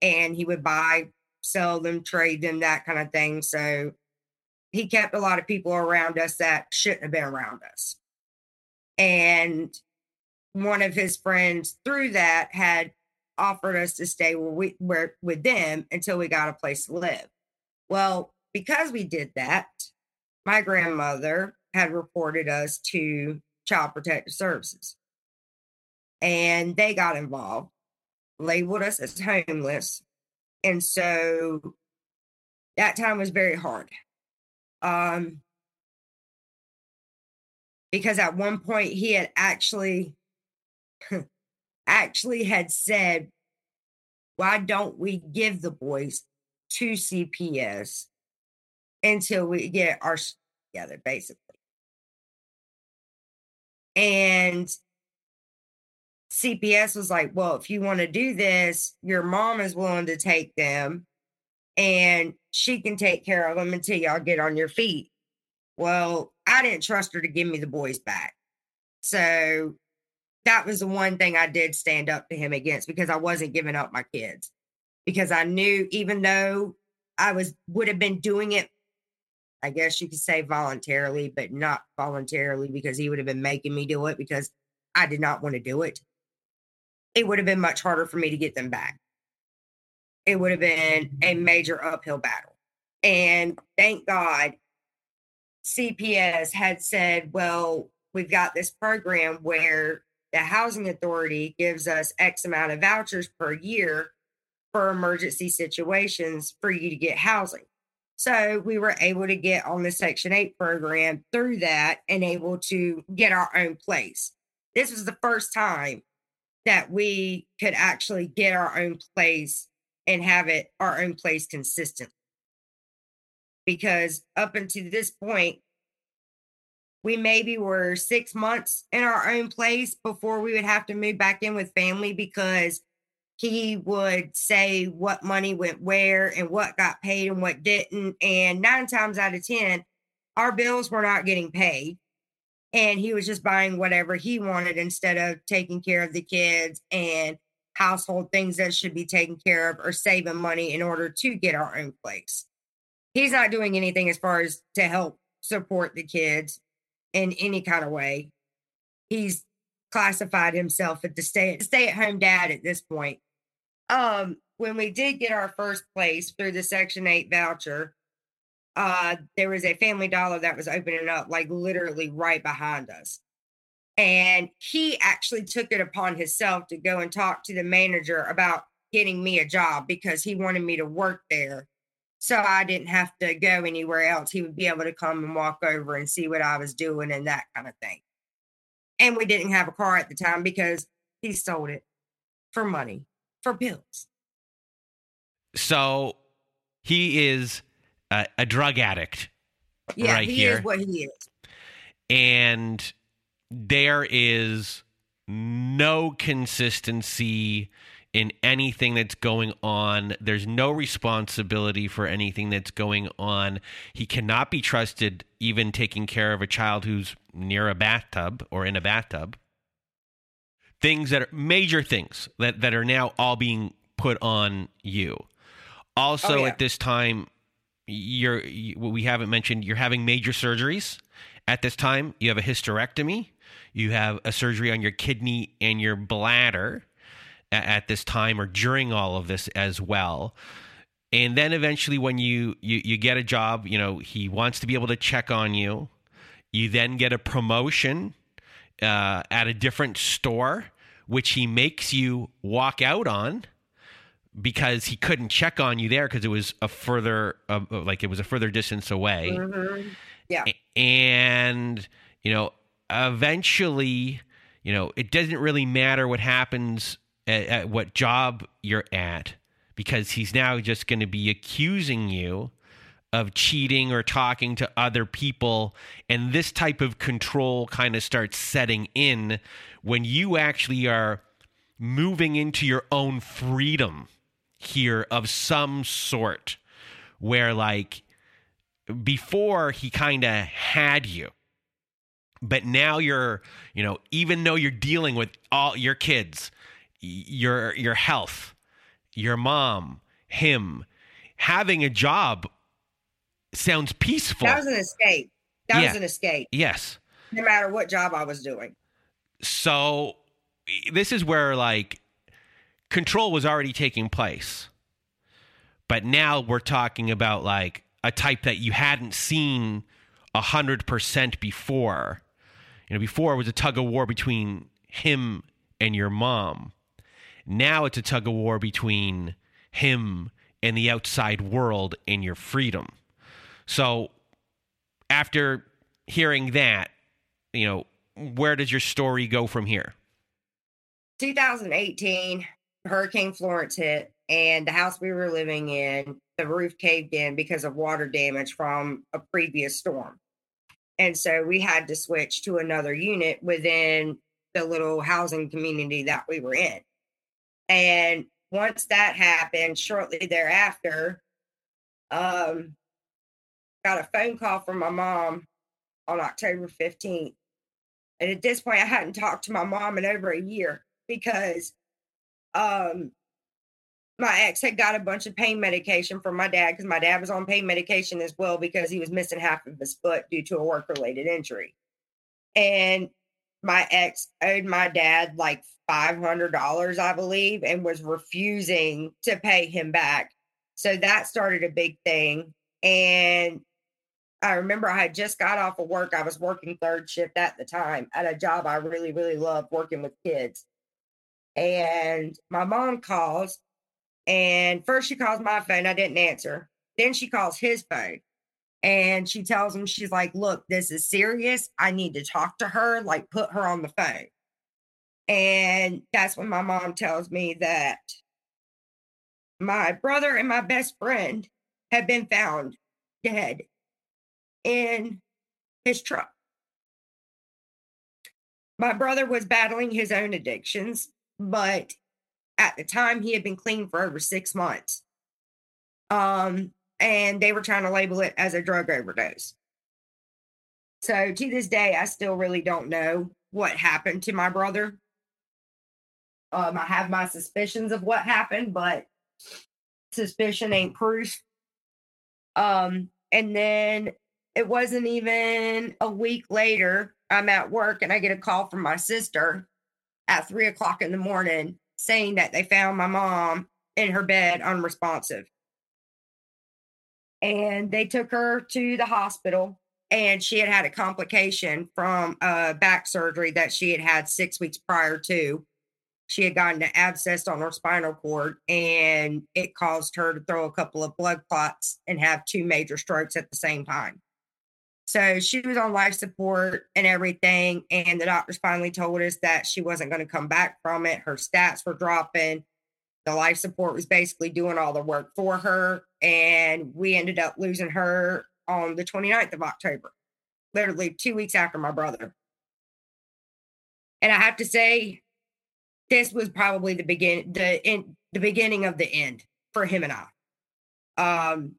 And he would buy, sell them, trade them, that kind of thing. So he kept a lot of people around us that shouldn't have been around us. And one of his friends through that had offered us to stay where we were with them until we got a place to live. Well, because we did that, my grandmother had reported us to Child Protective Services. And they got involved, labeled us as homeless. And so that time was very hard. Um, because at one point he had actually actually had said, why don't we give the boys to CPS until we get our together, basically. And CPS was like, well, if you want to do this, your mom is willing to take them and she can take care of them until y'all get on your feet. Well, I didn't trust her to give me the boys back. So that was the one thing I did stand up to him against because I wasn't giving up my kids. Because I knew even though I was would have been doing it, I guess you could say voluntarily, but not voluntarily because he would have been making me do it because I did not want to do it. It would have been much harder for me to get them back. It would have been a mm-hmm. major uphill battle. And thank God CPS had said, well, we've got this program where the housing authority gives us X amount of vouchers per year for emergency situations for you to get housing. So we were able to get on the Section 8 program through that and able to get our own place. This was the first time that we could actually get our own place and have it our own place consistently. Because up until this point, we maybe were six months in our own place before we would have to move back in with family because he would say what money went where and what got paid and what didn't. And nine times out of 10, our bills were not getting paid. And he was just buying whatever he wanted instead of taking care of the kids and household things that should be taken care of or saving money in order to get our own place. He's not doing anything as far as to help support the kids in any kind of way. He's classified himself as the stay stay at home dad at this point. Um, when we did get our first place through the Section Eight voucher, uh, there was a Family Dollar that was opening up like literally right behind us. And he actually took it upon himself to go and talk to the manager about getting me a job because he wanted me to work there so I didn't have to go anywhere else. He would be able to come and walk over and see what I was doing and that kind of thing. And we didn't have a car at the time because he sold it for money, for bills. So he is a, a drug addict. Yeah, right he here. is what he is. and there is no consistency in anything that's going on. There's no responsibility for anything that's going on. He cannot be trusted even taking care of a child who's near a bathtub or in a bathtub. Things that are major things that, that are now all being put on you. Also, Oh, yeah. at this time, you're you, we haven't mentioned. You're having major surgeries at this time. You have a hysterectomy. You have a surgery on your kidney and your bladder at this time or during all of this as well. And then eventually, when you, you you get a job, you know he wants to be able to check on you. You then get a promotion uh, at a different store, which he makes you walk out on because he couldn't check on you there because it was a further uh, like it was a further distance away Mhm. Yeah. and you know eventually you know it doesn't really matter what happens at, at what job you're at because he's now just going to be accusing you of cheating or talking to other people. And this type of control kind of starts setting in when you actually are moving into your own freedom here of some sort where like before he kind of had you but now you're you know even though you're dealing with all your kids your your health your mom him. Having a job sounds peaceful. That was an escape. That Yeah. was an escape, yes. No matter what job I was doing. so this is where like control was already taking place. But now we're talking about like a type that you hadn't seen a hundred percent before. You know before it was a tug of war between him and your mom now it's a tug of war between him and the outside world and your freedom so after hearing that you know where does your story go from here 2018, Hurricane Florence hit, and the house we were living in, the roof caved in because of water damage from a previous storm. And so we had to switch to another unit within the little housing community that we were in. And once that happened, shortly thereafter, um, got a phone call from my mom on October 15th. And at this point, I hadn't talked to my mom in over a year because um my ex had got a bunch of pain medication from my dad because my dad was on pain medication as well because he was missing half of his foot due to a work related injury. And my ex owed my dad like $500, I believe, and was refusing to pay him back. So that started a big thing. And I remember I had just got off of work. I was working third shift at the time at a job I really, really loved working with kids. And my mom calls, and first she calls my phone. I didn't answer. Then she calls his phone and she tells him, she's like, Look, this is serious. I need to talk to her, like, put her on the phone. And that's when my mom tells me that my brother and my best friend have been found dead in his truck. My brother was battling his own addictions, but at the time he had been clean for over six months. Um, and they were trying to label it as a drug overdose. So to this day, I still really don't know what happened to my brother. Um, I have my suspicions of what happened, but suspicion ain't proof. Um, and then it wasn't even a week later, I'm at work and I get a call from my sister at three o'clock in the morning saying that they found my mom in her bed unresponsive. And they took her to the hospital and she had had a complication from a back surgery that she had had six weeks prior to she had gotten an abscess on her spinal cord and it caused her to throw a couple of blood clots and have two major strokes at the same time. So she was on life support and everything. And the doctors finally told us that she wasn't going to come back from it. Her stats were dropping. The life support was basically doing all the work for her. And we ended up losing her on the 29th of October, literally two weeks after my brother. And I have to say, this was probably the begin the in the beginning of the end for him and I. Um,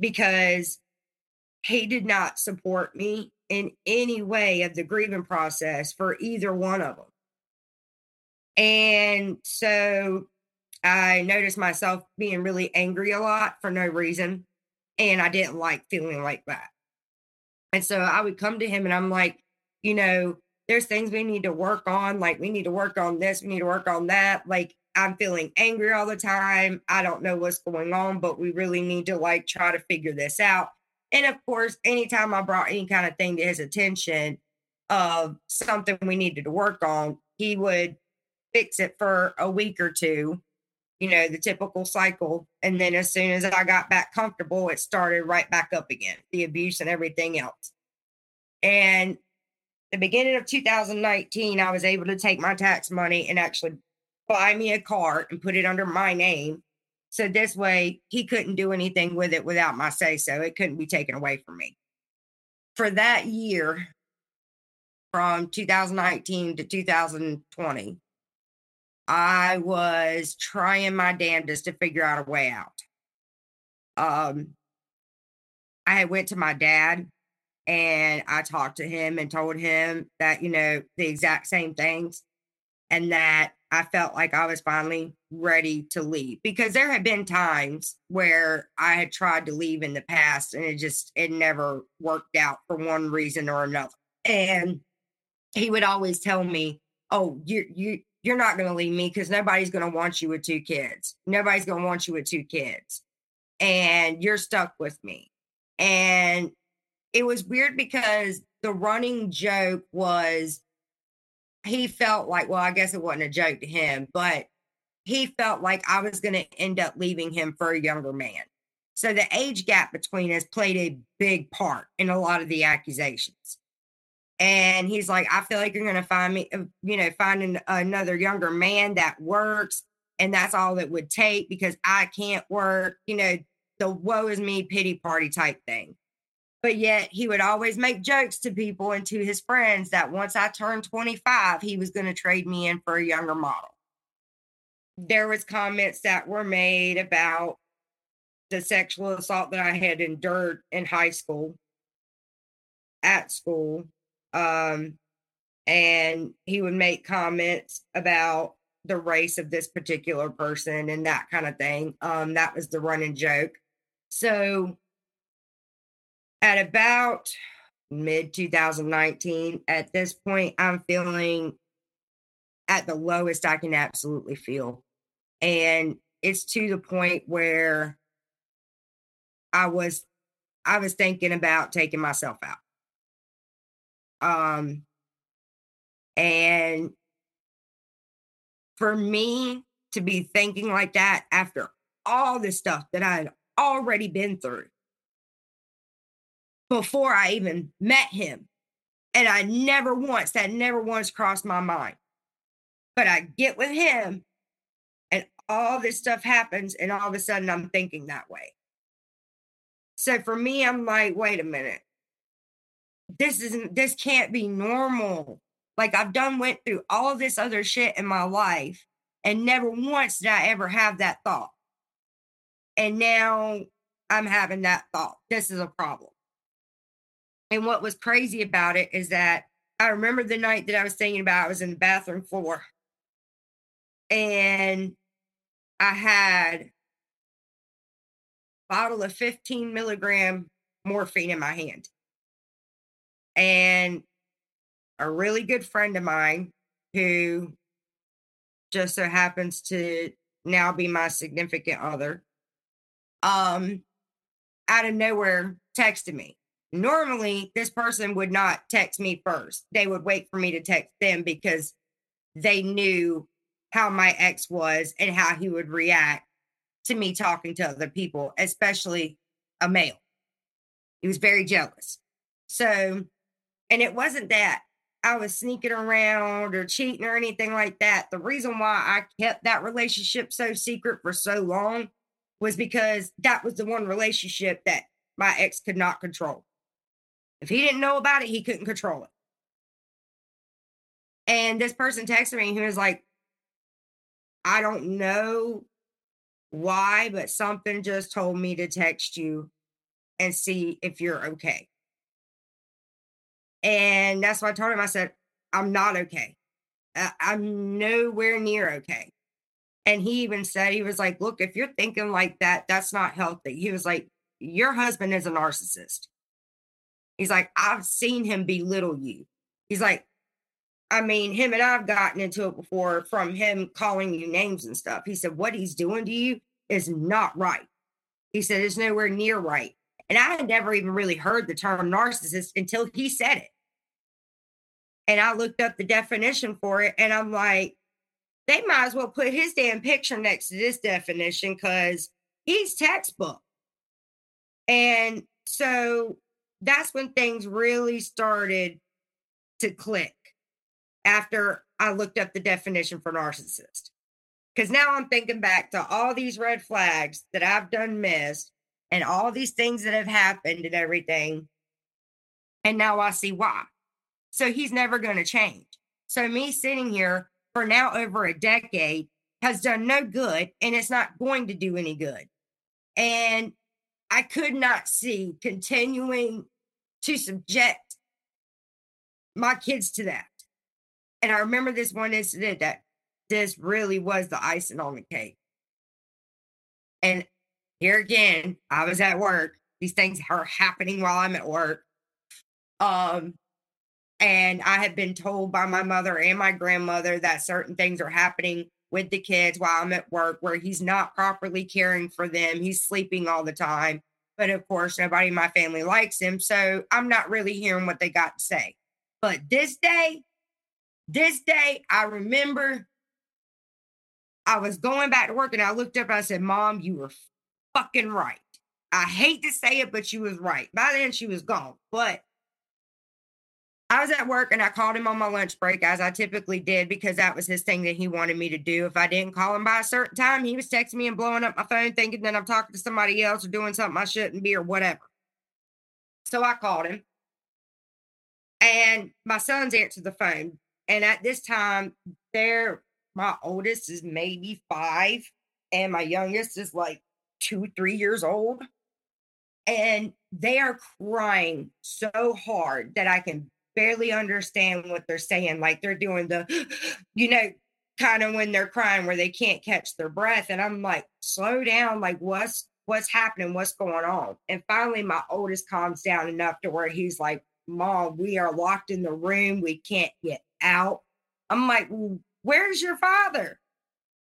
because he did not support me in any way of the grieving process for either one of them. And so I noticed myself being really angry a lot for no reason. And I didn't like feeling like that. And so I would come to him and I'm like, you know, there's things we need to work on. Like, we need to work on this, we need to work on that. Like, I'm feeling angry all the time. I don't know what's going on, but we really need to like try to figure this out. And of course, anytime I brought any kind of thing to his attention of something we needed to work on, he would fix it for a week or two, you know, the typical cycle. And then as soon as I got back comfortable, it started right back up again, the abuse and everything else. And the beginning of 2019, I was able to take my tax money and actually buy me a car and put it under my name. So this way, he couldn't do anything with it without my say so. It couldn't be taken away from me. For that year, from 2019 to 2020, I was trying my damnedest to figure out a way out. Um, I went to my dad and I talked to him and told him that, you know, the exact same things and that I felt like I was finally ready to leave because there had been times where I had tried to leave in the past and it just, it never worked out for one reason or another. And he would always tell me, Oh, you, you, you're not going to leave me because nobody's going to want you with two kids. Nobody's going to want you with two kids. And you're stuck with me. And it was weird because the running joke was he felt like, well, I guess it wasn't a joke to him, but he felt like I was going to end up leaving him for a younger man. So the age gap between us played a big part in a lot of the accusations. And he's like, I feel like you're going to find me, uh, you know, finding another younger man that works. And that's all it would take because I can't work, you know, the woe is me pity party type thing but yet he would always make jokes to people and to his friends that once I turned 25, he was going to trade me in for a younger model. There was comments that were made about the sexual assault that I had endured in high school, at school. Um, and he would make comments about the race of this particular person and that kind of thing. Um, that was the running joke. So at about mid 2019, at this point, I'm feeling at the lowest I can absolutely feel. And it's to the point where I was I was thinking about taking myself out. Um, and for me to be thinking like that after all the stuff that I had already been through before I even met him, and I never once, that never once crossed my mind. But I get with him, and all this stuff happens, and all of a sudden I'm thinking that way. So for me, I'm like, wait a minute. This isn't, this can't be normal. Like I've done went through all this other shit in my life, and never once did I ever have that thought. And now I'm having that thought. This is a problem. And what was crazy about it is that I remember the night that I was thinking about, I was in the bathroom floor and I had a bottle of 15 milligram morphine in my hand. And a really good friend of mine who just so happens to now be my significant other um out of nowhere texted me normally this person would not text me first. They would wait for me to text them because they knew how my ex was and how he would react to me talking to other people, especially a male. He was very jealous. So, and it wasn't that I was sneaking around or cheating or anything like that. The reason why I kept that relationship so secret for so long was because that was the one relationship that my ex could not control. If he didn't know about it, he couldn't control it. And this person texted me who was like, I don't know why, but something just told me to text you and see if you're okay. And that's why I told him, I said, I'm not okay. I'm nowhere near okay. And he even said, he was like, Look, if you're thinking like that, that's not healthy. He was like, Your husband is a narcissist. He's like, I've seen him belittle you. He's like, I mean, him and I've gotten into it before from him calling you names and stuff. He said, What he's doing to you is not right. He said, It's nowhere near right. And I had never even really heard the term narcissist until he said it. And I looked up the definition for it and I'm like, they might as well put his damn picture next to this definition because he's textbook. And so that's when things really started to click after I looked up the definition for narcissist. Because now I'm thinking back to all these red flags that I've done missed and all these things that have happened and everything. And now I see why. So he's never going to change. So me sitting here for now over a decade has done no good and it's not going to do any good. And I could not see continuing to subject my kids to that. And I remember this one incident that this really was the icing on the cake. And here again, I was at work. These things are happening while I'm at work. Um, and I have been told by my mother and my grandmother that certain things are happening with the kids while I'm at work where he's not properly caring for them. He's sleeping all the time. But of course, nobody in my family likes him. So I'm not really hearing what they got to say. But this day, this day, I remember I was going back to work and I looked up and I said, Mom, you were fucking right. I hate to say it, but she was right. By then, she was gone. But I was at work and I called him on my lunch break, as I typically did, because that was his thing that he wanted me to do. If I didn't call him by a certain time, he was texting me and blowing up my phone, thinking that I'm talking to somebody else or doing something I shouldn't be or whatever. So I called him. And my sons answered the phone. And at this time, they're my oldest is maybe five, and my youngest is like two, three years old. And they are crying so hard that I can barely understand what they're saying. Like they're doing the, you know, kind of when they're crying where they can't catch their breath. And I'm like, slow down. Like what's what's happening? What's going on? And finally, my oldest calms down enough to where he's like, Mom, we are locked in the room. We can't get out. I'm like, well, where's your father?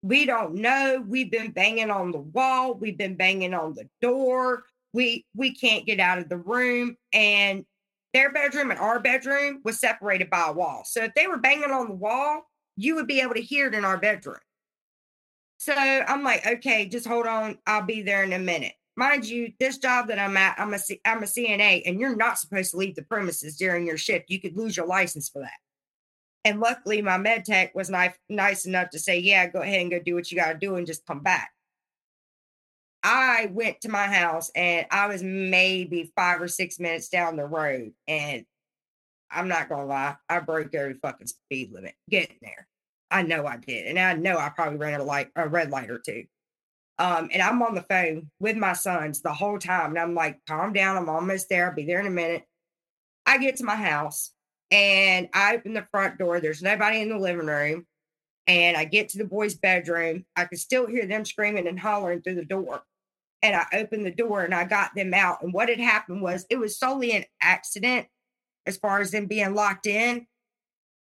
We don't know. We've been banging on the wall. We've been banging on the door. we we can't get out of the room and their bedroom and our bedroom was separated by a wall. So if they were banging on the wall, you would be able to hear it in our bedroom. So I'm like, okay, just hold on. I'll be there in a minute. Mind you, this job that I'm at, I'm a, I'm a CNA, and you're not supposed to leave the premises during your shift. You could lose your license for that. And luckily, my med tech was nice, nice enough to say, yeah, go ahead and go do what you got to do and just come back. I went to my house and I was maybe five or six minutes down the road. And I'm not going to lie, I broke every fucking speed limit getting there. I know I did. And I know I probably ran a light, a red light or two. Um, and I'm on the phone with my sons the whole time. And I'm like, calm down. I'm almost there. I'll be there in a minute. I get to my house and I open the front door. There's nobody in the living room. And I get to the boys' bedroom. I can still hear them screaming and hollering through the door. And I opened the door and I got them out. And what had happened was it was solely an accident as far as them being locked in.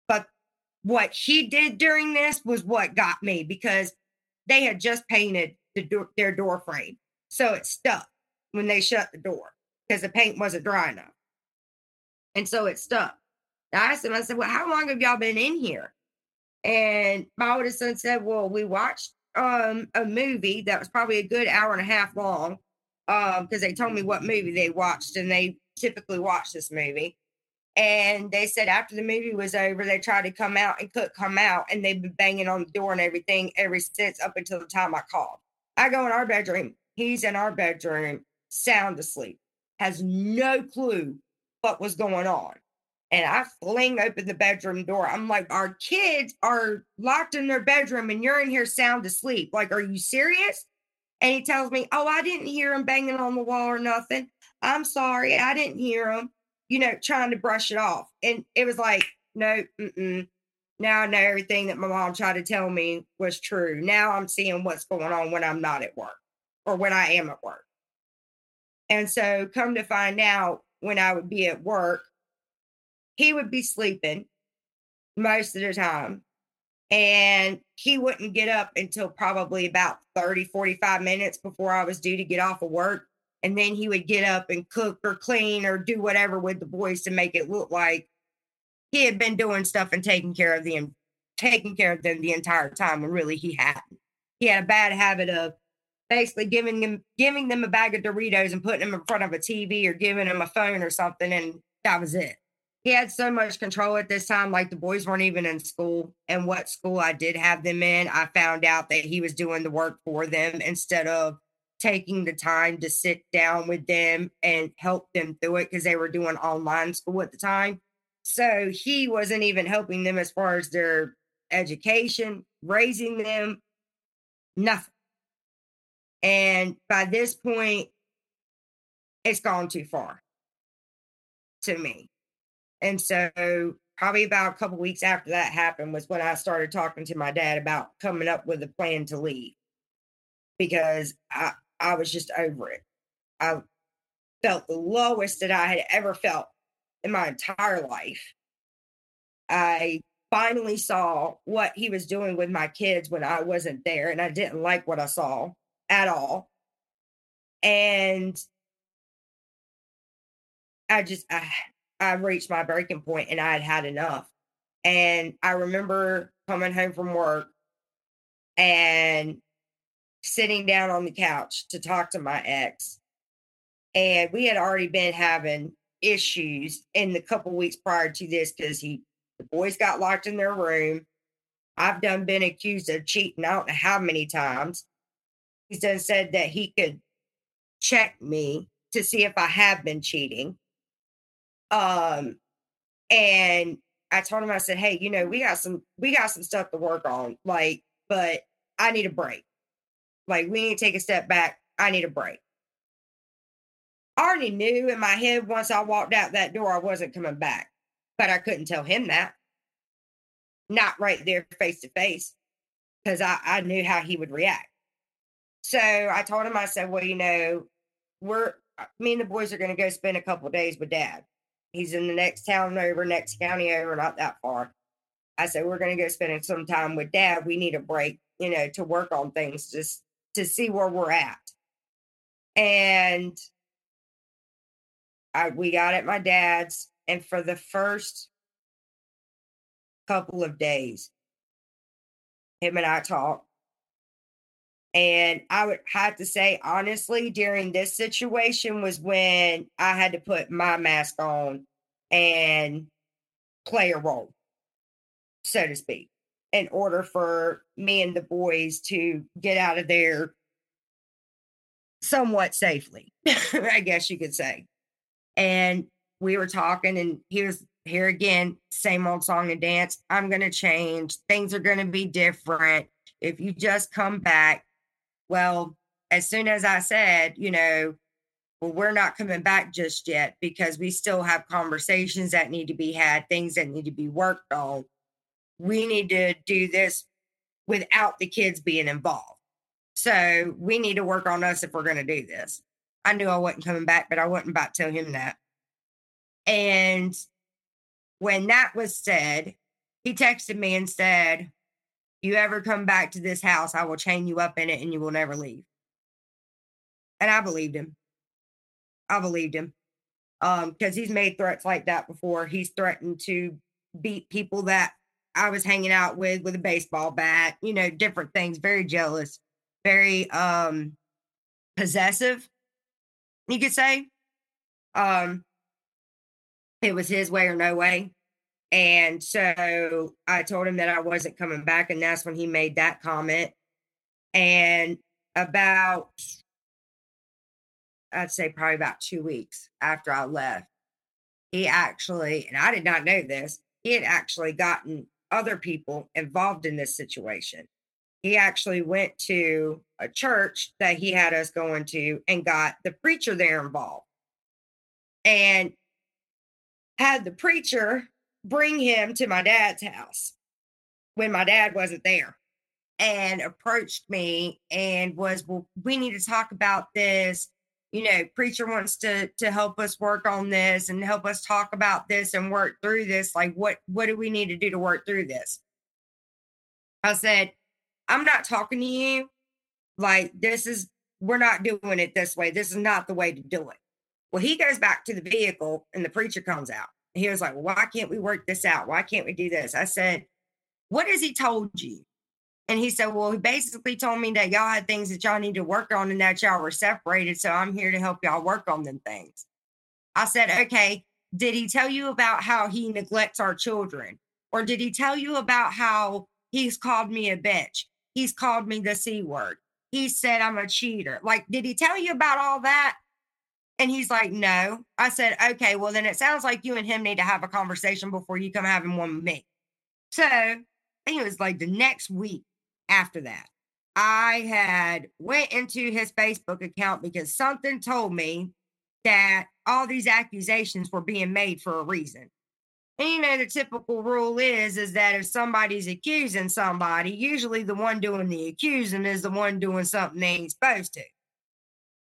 But what he did during this was what got me because they had just painted the door, their door frame. So it stuck when they shut the door because the paint wasn't dry enough. And so it stuck. I asked him, I said, Well, how long have y'all been in here? And my oldest son said, Well, we watched um, a movie that was probably a good hour and a half long um because they told me what movie they watched, and they typically watch this movie. And they said after the movie was over, they tried to come out and couldn't come out, and they've been banging on the door and everything ever since up until the time I called. I go in our bedroom. He's in our bedroom, sound asleep, has no clue what was going on. And I fling open the bedroom door. I'm like, our kids are locked in their bedroom and you're in here sound asleep. Like, are you serious? And he tells me, Oh, I didn't hear him banging on the wall or nothing. I'm sorry. I didn't hear him, you know, trying to brush it off. And it was like, No, mm-mm. now I know everything that my mom tried to tell me was true. Now I'm seeing what's going on when I'm not at work or when I am at work. And so, come to find out, when I would be at work, he would be sleeping most of the time and he wouldn't get up until probably about 30 45 minutes before i was due to get off of work and then he would get up and cook or clean or do whatever with the boys to make it look like he had been doing stuff and taking care of them taking care of them the entire time when really he hadn't he had a bad habit of basically giving them giving them a bag of doritos and putting them in front of a tv or giving them a phone or something and that was it he had so much control at this time. Like the boys weren't even in school. And what school I did have them in, I found out that he was doing the work for them instead of taking the time to sit down with them and help them through it because they were doing online school at the time. So he wasn't even helping them as far as their education, raising them, nothing. And by this point, it's gone too far to me. And so probably about a couple weeks after that happened was when I started talking to my dad about coming up with a plan to leave because I, I was just over it. I felt the lowest that I had ever felt in my entire life. I finally saw what he was doing with my kids when I wasn't there, and I didn't like what I saw at all. And I just, I, I reached my breaking point and I had had enough. And I remember coming home from work and sitting down on the couch to talk to my ex. And we had already been having issues in the couple weeks prior to this because he the boys got locked in their room. I've done been accused of cheating. I don't know how many times. He's done said that he could check me to see if I have been cheating. Um, and I told him, I said, Hey, you know, we got some, we got some stuff to work on. Like, but I need a break. Like, we need to take a step back. I need a break. I already knew in my head once I walked out that door, I wasn't coming back, but I couldn't tell him that. Not right there face to face because I, I knew how he would react. So I told him, I said, Well, you know, we're, me and the boys are going to go spend a couple days with dad. He's in the next town over, next county over, not that far. I said, We're going to go spend some time with dad. We need a break, you know, to work on things just to see where we're at. And I, we got at my dad's, and for the first couple of days, him and I talked. And I would have to say, honestly, during this situation was when I had to put my mask on and play a role, so to speak, in order for me and the boys to get out of there somewhat safely, I guess you could say. And we were talking, and he was here again, same old song and dance. I'm going to change. Things are going to be different. If you just come back, well, as soon as I said, you know, well, we're not coming back just yet because we still have conversations that need to be had, things that need to be worked on. We need to do this without the kids being involved. So we need to work on us if we're going to do this. I knew I wasn't coming back, but I wasn't about to tell him that. And when that was said, he texted me and said, You ever come back to this house, I will chain you up in it and you will never leave. And I believed him. I believed him. Um, because he's made threats like that before. He's threatened to beat people that I was hanging out with with a baseball bat, you know, different things, very jealous, very um possessive, you could say. Um it was his way or no way. And so I told him that I wasn't coming back. And that's when he made that comment. And about, I'd say probably about two weeks after I left, he actually, and I did not know this, he had actually gotten other people involved in this situation. He actually went to a church that he had us going to and got the preacher there involved. And had the preacher bring him to my dad's house when my dad wasn't there and approached me and was well we need to talk about this. You know preacher wants to to help us work on this and help us talk about this and work through this. Like what what do we need to do to work through this? I said i'm not talking to you. Like this is we're not doing it this way. This is not the way to do it. Well, he goes back to the vehicle and the preacher comes out. He was like, Why can't we work this out? Why can't we do this? I said, What has he told you? And he said, Well, he basically told me that y'all had things that y'all need to work on and that y'all were separated. So I'm here to help y'all work on them things. I said, Okay, did he tell you about how he neglects our children? Or did he tell you about how he's called me a bitch? He's called me the C word. He said I'm a cheater. Like, did he tell you about all that? And he's like, no. I said, okay, well, then it sounds like you and him need to have a conversation before you come having one with me. So I think it was like the next week after that, I had went into his Facebook account because something told me that all these accusations were being made for a reason. And you know, the typical rule is is that if somebody's accusing somebody, usually the one doing the accusing is the one doing something they ain't supposed to.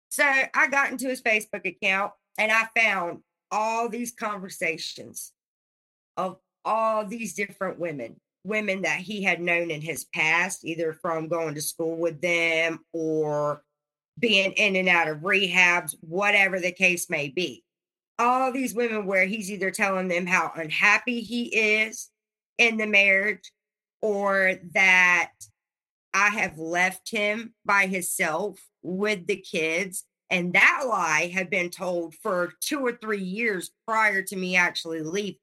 So I got into his Facebook account and I found all these conversations of all these different women, women that he had known in his past, either from going to school with them or being in and out of rehabs, whatever the case may be. All these women where he's either telling them how unhappy he is in the marriage or that I have left him by himself with the kids. And that lie had been told for two or three years prior to me actually leaving.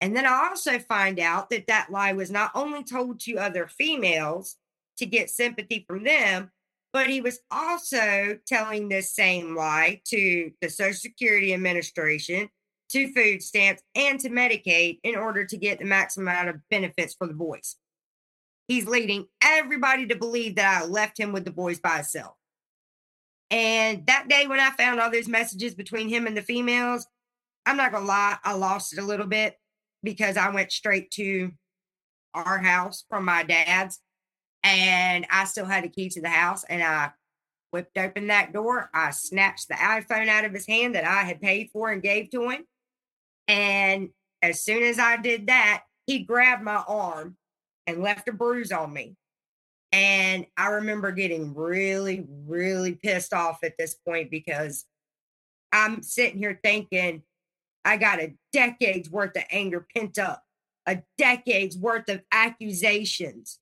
And then I also find out that that lie was not only told to other females to get sympathy from them, but he was also telling this same lie to the Social Security Administration, to food stamps, and to Medicaid in order to get the maximum amount of benefits for the boys. He's leading everybody to believe that I left him with the boys by himself. And that day when I found all those messages between him and the females, I'm not gonna lie, I lost it a little bit because I went straight to our house from my dad's and I still had the key to the house and I whipped open that door. I snatched the iPhone out of his hand that I had paid for and gave to him. And as soon as I did that, he grabbed my arm and left a bruise on me. And I remember getting really, really pissed off at this point because I'm sitting here thinking, I got a decade's worth of anger pent up, a decade's worth of accusations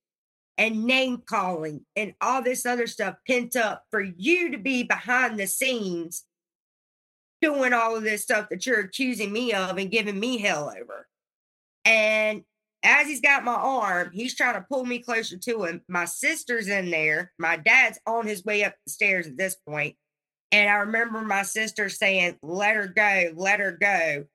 and name calling and all this other stuff pent up for you to be behind the scenes doing all of this stuff that you're accusing me of and giving me hell over. And as he's got my arm, he's trying to pull me closer to him. My sister's in there. My dad's on his way up the stairs at this point. And I remember my sister saying, Let her go, let her go.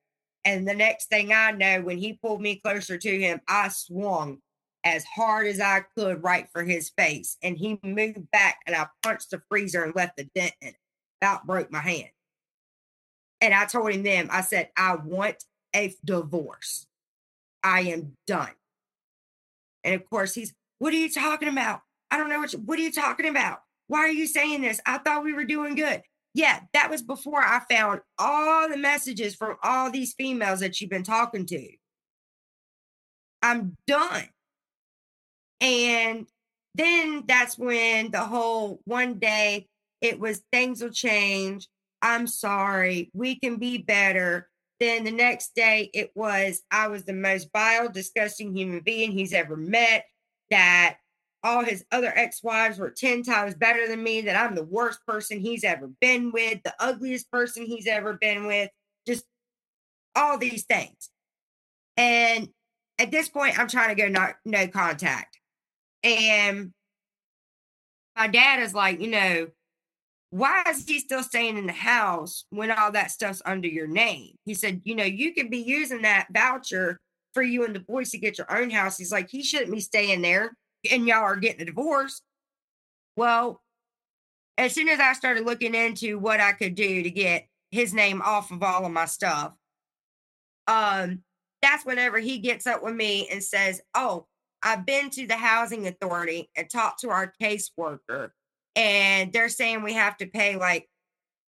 And the next thing I know, when he pulled me closer to him, I swung as hard as I could right for his face. And he moved back and I punched the freezer and left a dent in it. About broke my hand. And I told him then, I said, I want a divorce. I am done. And of course, he's, what are you talking about? I don't know what, you, what are you talking about? Why are you saying this? I thought we were doing good. Yeah, that was before I found all the messages from all these females that you've been talking to. I'm done. And then that's when the whole one day it was things will change. I'm sorry. We can be better. Then the next day it was I was the most vile, disgusting human being he's ever met. That all his other ex-wives were 10 times better than me, that I'm the worst person he's ever been with, the ugliest person he's ever been with, just all these things. And at this point, I'm trying to go no, no contact. And my dad is like, you know, why is he still staying in the house when all that stuff's under your name? He said, you know, you could be using that voucher for you and the boys to get your own house. He's like, he shouldn't be staying there and y'all are getting a divorce. Well, as soon as I started looking into what I could do to get his name off of all of my stuff, um, that's whenever he gets up with me and says, Oh, I've been to the housing authority and talked to our caseworker, and they're saying we have to pay like,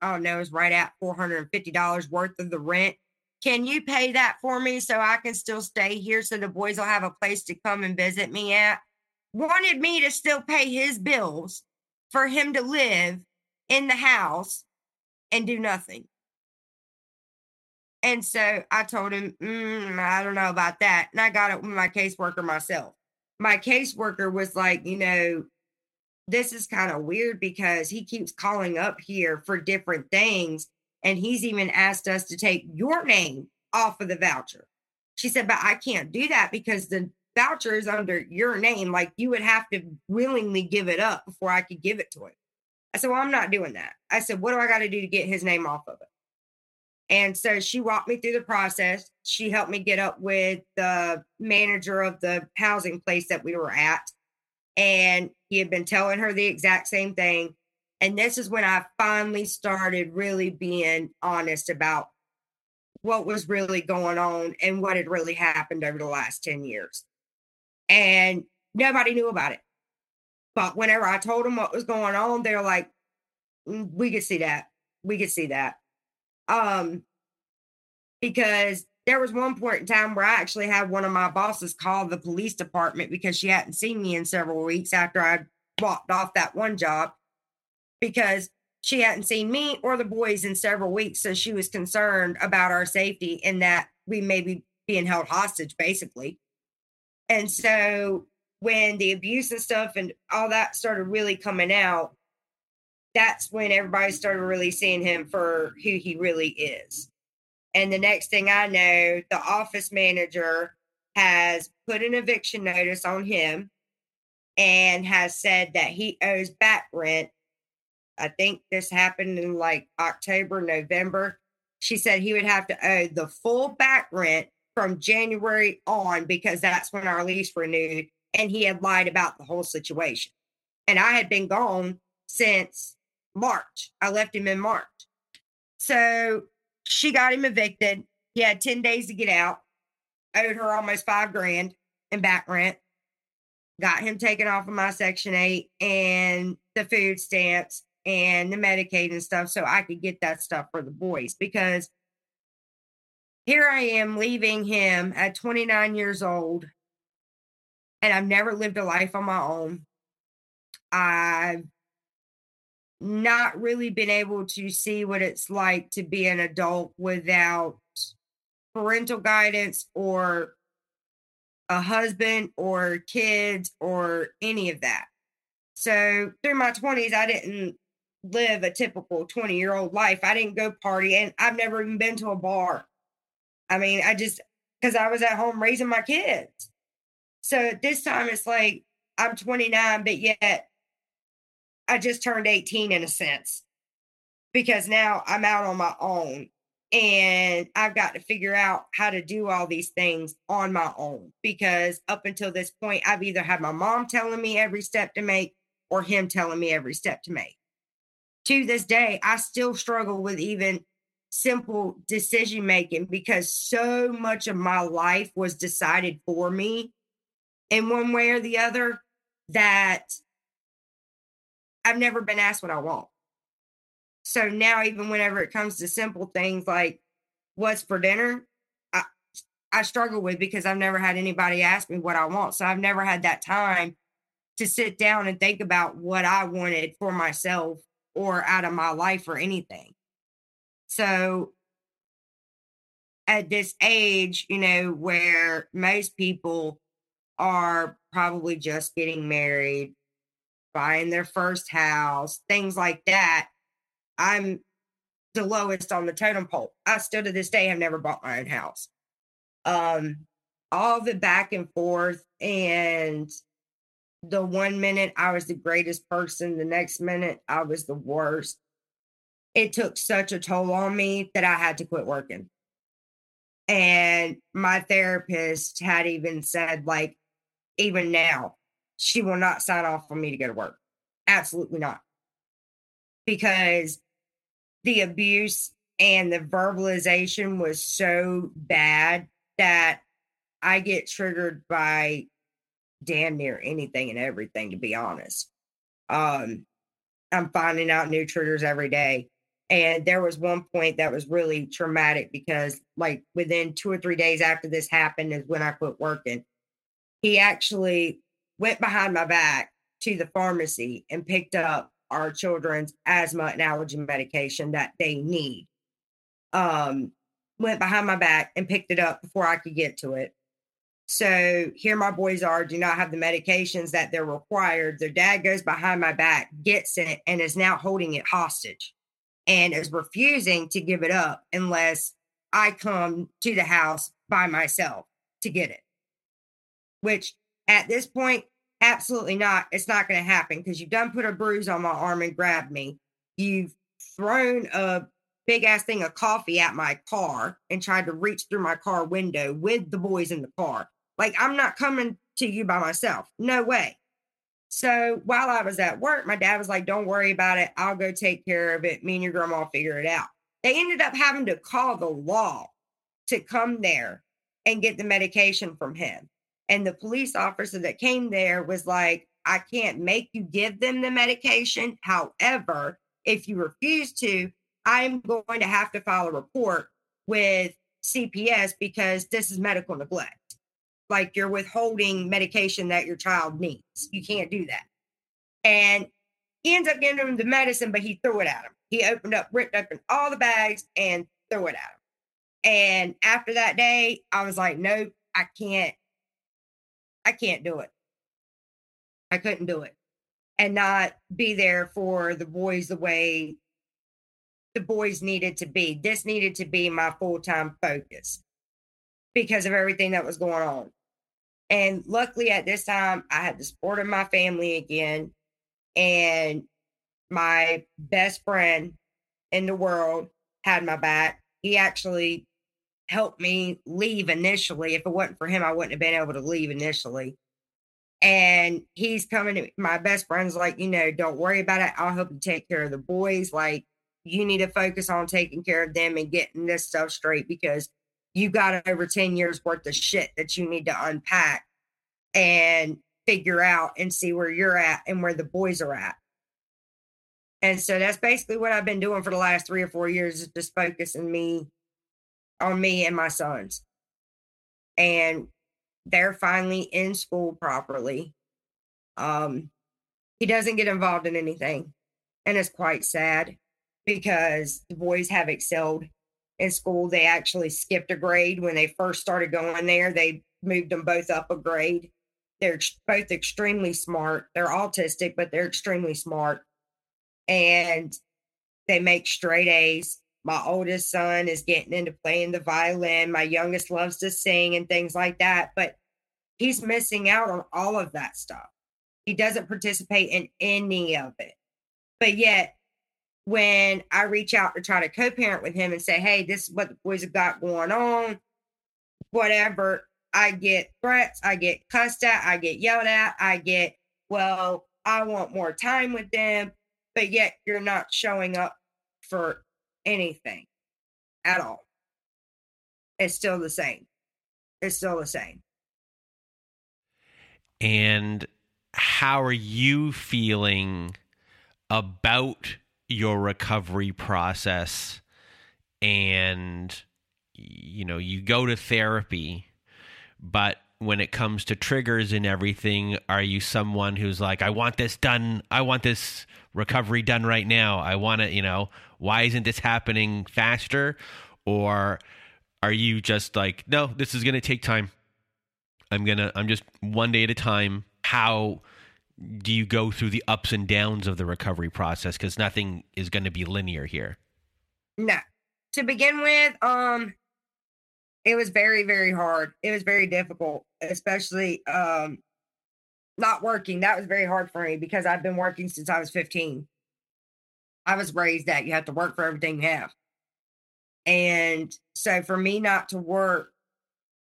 oh no, it's right at $450 worth of the rent. Can you pay that for me so I can still stay here so the boys will have a place to come and visit me at? Wanted me to still pay his bills for him to live in the house and do nothing. And so I told him, mm, I don't know about that. And I got it with my caseworker myself. My caseworker was like, you know, this is kind of weird because he keeps calling up here for different things. And he's even asked us to take your name off of the voucher. She said, but I can't do that because the voucher is under your name. Like you would have to willingly give it up before I could give it to him. I said, well, I'm not doing that. I said, what do I got to do to get his name off of it? And so she walked me through the process. She helped me get up with the manager of the housing place that we were at. And he had been telling her the exact same thing. And this is when I finally started really being honest about what was really going on and what had really happened over the last 10 years. And nobody knew about it. But whenever I told them what was going on, they're like, mm, we could see that. We could see that. Um, because there was one point in time where I actually had one of my bosses call the police department because she hadn't seen me in several weeks after I walked off that one job because she hadn't seen me or the boys in several weeks. So she was concerned about our safety and that we may be being held hostage, basically. And so when the abuse and stuff and all that started really coming out, that's when everybody started really seeing him for who he really is. And the next thing I know, the office manager has put an eviction notice on him and has said that he owes back rent. I think this happened in like October, November. She said he would have to owe the full back rent from January on because that's when our lease renewed. And he had lied about the whole situation. And I had been gone since March. I left him in March. So she got him evicted. He had 10 days to get out, owed her almost five grand in back rent, got him taken off of my Section 8 and the food stamps and the Medicaid and stuff so I could get that stuff for the boys because here I am leaving him at 29 years old and I've never lived a life on my own. I've not really been able to see what it's like to be an adult without parental guidance or a husband or kids or any of that. So through my 20s, I didn't live a typical 20 year old life. I didn't go party and I've never even been to a bar. I mean, I just, because I was at home raising my kids. So at this time, it's like I'm 29, but yet I just turned 18 in a sense because now I'm out on my own and I've got to figure out how to do all these things on my own because up until this point, I've either had my mom telling me every step to make or him telling me every step to make. To this day, I still struggle with even simple decision making because so much of my life was decided for me in one way or the other that I've never been asked what I want. So now, even whenever it comes to simple things like what's for dinner, I, I struggle with because I've never had anybody ask me what I want. So I've never had that time to sit down and think about what I wanted for myself or out of my life or anything. So at this age, you know, where most people are probably just getting married, buying their first house, things like that. I'm the lowest on the totem pole. I still to this day have never bought my own house. Um, all the back and forth, and the one minute I was the greatest person, the next minute I was the worst. It took such a toll on me that I had to quit working. And my therapist had even said, like, even now, she will not sign off for me to go to work. Absolutely not. Because the abuse and the verbalization was so bad that I get triggered by damn near anything and everything, to be honest. Um, I'm finding out new triggers every day. And there was one point that was really traumatic because, like, within two or three days after this happened, is when I quit working. He actually went behind my back to the pharmacy and picked up our children's asthma and allergy medication that they need. Um, went behind my back and picked it up before I could get to it. So here my boys are, do not have the medications that they're required. Their dad goes behind my back, gets it, and is now holding it hostage and is refusing to give it up unless I come to the house by myself to get it. Which at this point, absolutely not. It's not going to happen because you've done put a bruise on my arm and grabbed me. You've thrown a big ass thing of coffee at my car and tried to reach through my car window with the boys in the car. Like, I'm not coming to you by myself. No way. So while I was at work, my dad was like, Don't worry about it. I'll go take care of it. Me and your grandma will figure it out. They ended up having to call the law to come there and get the medication from him. And the police officer that came there was like, I can't make you give them the medication. However, if you refuse to, I'm going to have to file a report with CPS because this is medical neglect like you're withholding medication that your child needs. You can't do that. And he ends up giving him the medicine, but he threw it at him. He opened up, ripped open all the bags and threw it at him. And after that day, I was like, nope, I can't, I can't do it. I couldn't do it and not be there for the boys the way the boys needed to be. This needed to be my full time focus because of everything that was going on. And luckily at this time, I had the support of my family again. And my best friend in the world had my back. He actually helped me leave initially. If it wasn't for him, I wouldn't have been able to leave initially. And he's coming to my best friend's like, you know, don't worry about it. I'll help you take care of the boys. Like, you need to focus on taking care of them and getting this stuff straight because you got over 10 years worth of shit that you need to unpack and figure out and see where you're at and where the boys are at. And so that's basically what I've been doing for the last three or four years is just focusing me on me and my sons. And they're finally in school properly. Um, he doesn't get involved in anything. and it's quite sad because the boys have excelled in school. They actually skipped a grade when they first started going there. They moved them both up a grade. They're both extremely smart. They're autistic, but they're extremely smart. And they make straight A's. My oldest son is getting into playing the violin. My youngest loves to sing and things like that. But he's missing out on all of that stuff. He doesn't participate in any of it. But yet, when I reach out to try to co parent with him and say, hey, this is what the boys have got going on, whatever, I get threats, I get cussed at, I get yelled at, I get, well, I want more time with them, but yet you're not showing up for anything at all. It's still the same. It's still the same. And how are you feeling about your recovery process? And, you know, you go to therapy but when it comes to triggers and everything, are you someone who's like, I want this done, I want this recovery done right now. I want to, you know, why isn't this happening faster? Or are you just like, no, this is going to take time. I'm going to, I'm just one day at a time. How do you go through the ups and downs of the recovery process? Because nothing is going to be linear here. No. To begin with, um, it was very very hard. It was very difficult especially um not working. That was very hard for me because i've been working since i was 15 i was raised that you have to work for everything you have. And so for me not to work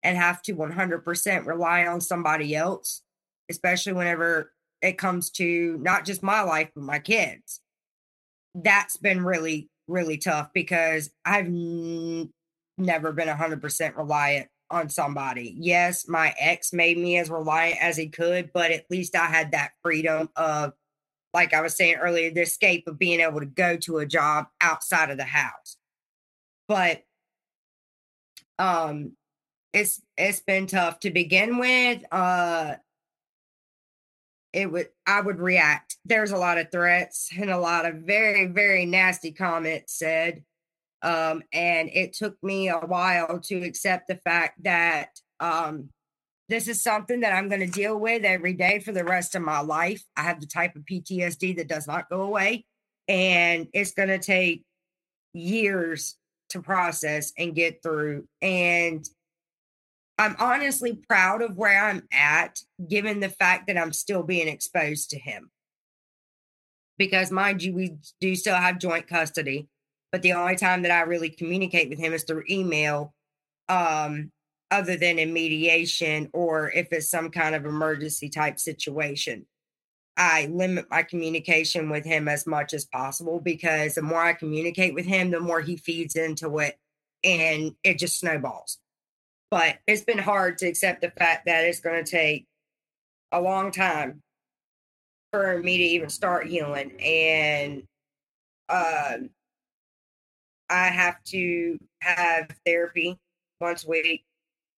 and have to 100% rely on somebody else especially whenever it comes to not just my life but my kids that's been really really tough because i've never been 100% reliant on somebody. Yes, my ex made me as reliant as he could, but at least I had that freedom of, like I was saying earlier, the escape of being able to go to a job outside of the house. But um it's it's been tough to begin with. Uh it would I would react. There's a lot of threats and a lot of very, very nasty comments said. Um, and it took me a while to accept the fact that um, this is something that I'm going to deal with every day for the rest of my life. I have the type of PTSD that does not go away, and it's going to take years to process and get through. And I'm honestly proud of where I'm at, given the fact that I'm still being exposed to him. Because, mind you, we do still have joint custody but the only time that I really communicate with him is through email, um, other than in mediation or if it's some kind of emergency type situation. I limit my communication with him as much as possible because the more I communicate with him, the more he feeds into it and it just snowballs. But it's been hard to accept the fact that it's going to take a long time for me to even start healing. And uh, I have to have therapy once a week,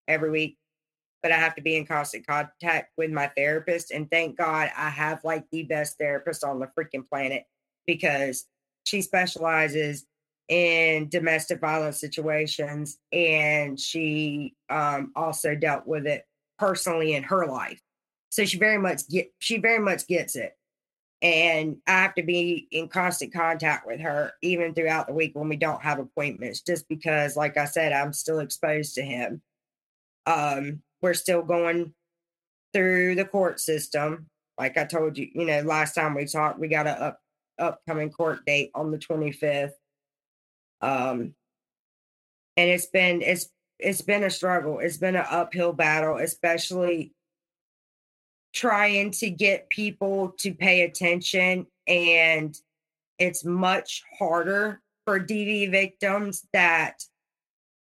every week, but I have to be in constant contact with my therapist. And thank God I have like the best therapist on the freaking planet because she specializes in domestic violence situations and she um, also dealt with it personally in her life. So she very much get she very much gets it and I have to be in constant contact with her even throughout the week when we don't have appointments, just because, like I said, I'm still exposed to him. Um, we're still going through the court system. Like I told you, you know, last time we talked, we got a up, upcoming court date on the 25th. Um, and it's been it's it's been a struggle. It's been an uphill battle, especially trying to get people to pay attention and it's much harder for DV victims that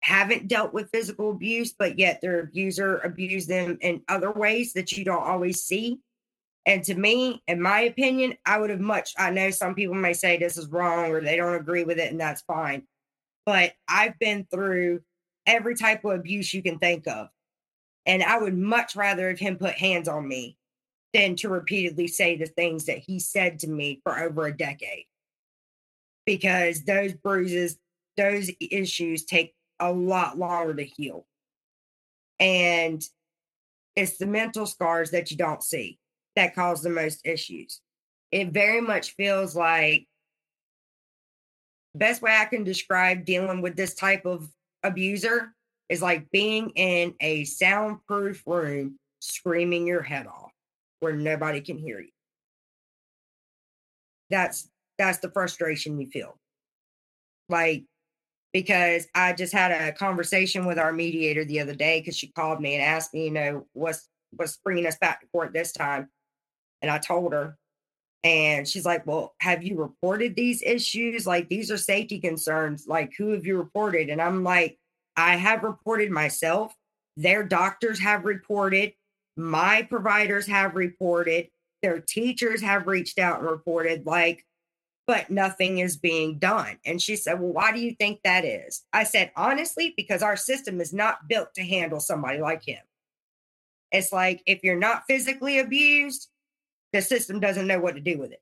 haven't dealt with physical abuse, but yet their abuser abused them in other ways that you don't always see. And to me, in my opinion, I would have much, I know some people may say this is wrong or they don't agree with it, and that's fine. But I've been through every type of abuse you can think of. And I would much rather have him put hands on me than to repeatedly say the things that he said to me for over a decade. because those bruises, those issues take a lot longer to heal. And it's the mental scars that you don't see that cause the most issues. It very much feels like best way I can describe dealing with this type of abuser is like being in a soundproof room screaming your head off where nobody can hear you. That's that's the frustration you feel. Like because I just had a conversation with our mediator the other day because she called me and asked me, you know, what's what's bringing us back to court this time, and I told her, and she's like, well, have you reported these issues? Like these are safety concerns. Like who have you reported? And I'm like, I have reported myself. Their doctors have reported. My providers have reported. Their teachers have reached out and reported. Like but nothing is being done. And she said, Well, why do you think that is? I said, Honestly, because our system is not built to handle somebody like him. It's like if you're not physically abused, the system doesn't know what to do with it.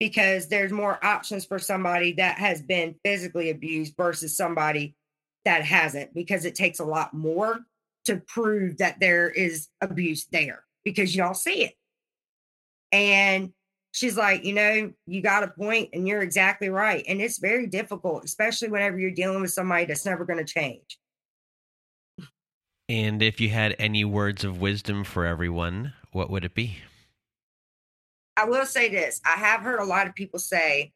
Because there's more options for somebody that has been physically abused versus somebody that hasn't, because it takes a lot more to prove that there is abuse there because you don't see it. And she's like, you know, you got a point and you're exactly right. And it's very difficult, especially whenever you're dealing with somebody that's never going to change. And if you had any words of wisdom for everyone, what would it be? I will say this I have heard a lot of people say,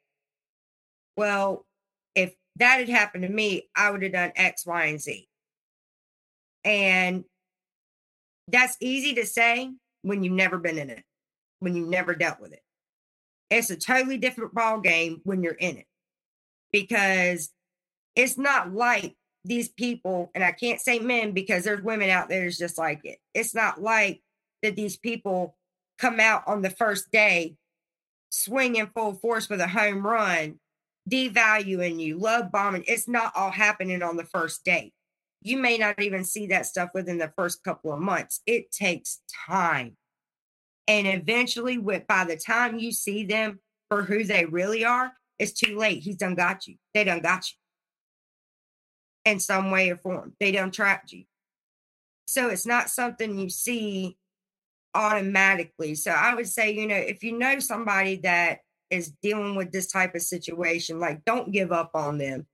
well, if that had happened to me, I would have done X, Y, and Z. And that's easy to say when you've never been in it, when you've never dealt with it. It's a totally different ball game when you're in it because it's not like these people, and I can't say men because there's women out there that's just like it. It's not like that these people come out on the first day swinging full force with a home run, devaluing you, love bombing. It's not all happening on the first day. You may not even see that stuff within the first couple of months. It takes time. And eventually, with by the time you see them for who they really are, it's too late. He's done got you. They done got you in some way or form. They done trapped you. So it's not something you see automatically. So I would say, you know, if you know somebody that is dealing with this type of situation, like don't give up on them.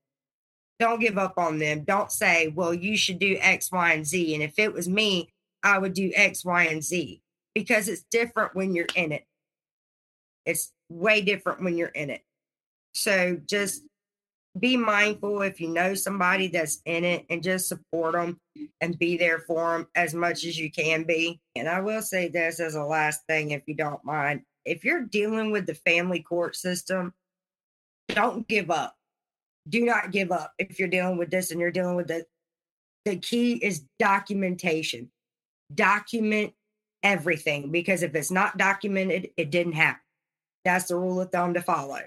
Don't give up on them. Don't say, well, you should do X, Y, and Z. And if it was me, I would do X, Y, and Z because it's different when you're in it. It's way different when you're in it. So just be mindful if you know somebody that's in it and just support them and be there for them as much as you can be. And I will say this as a last thing, if you don't mind. If you're dealing with the family court system, don't give up. Do not give up if you're dealing with this and you're dealing with it. The key is documentation. Document everything because if it's not documented, it didn't happen. That's the rule of thumb to follow.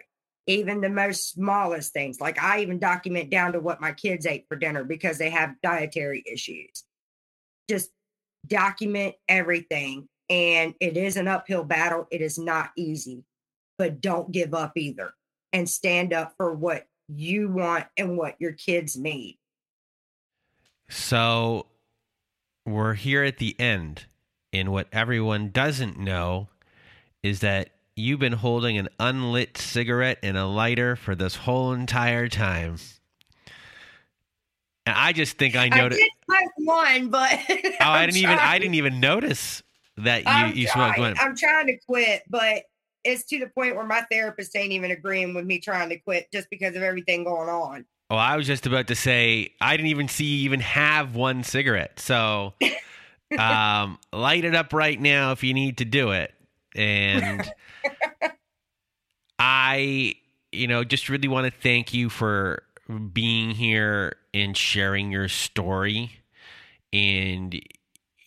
Even the most smallest things, like I even document down to what my kids ate for dinner because they have dietary issues. Just document everything. And it is an uphill battle. It is not easy, but don't give up either and stand up for what you want and what your kids need. So we're here at the end and what everyone doesn't know is that you've been holding an unlit cigarette and a lighter for this whole entire time. And I just think I noticed. I did one, but oh, I didn't even I didn't even notice that you I'm you smoked one. I'm trying to quit, but it's to the point where my therapist ain't even agreeing with me trying to quit just because of everything going on. Oh, I was just about to say I didn't even see you even have one cigarette. So um, light it up right now if you need to do it. And I, you know, just really want to thank you for being here and sharing your story. And,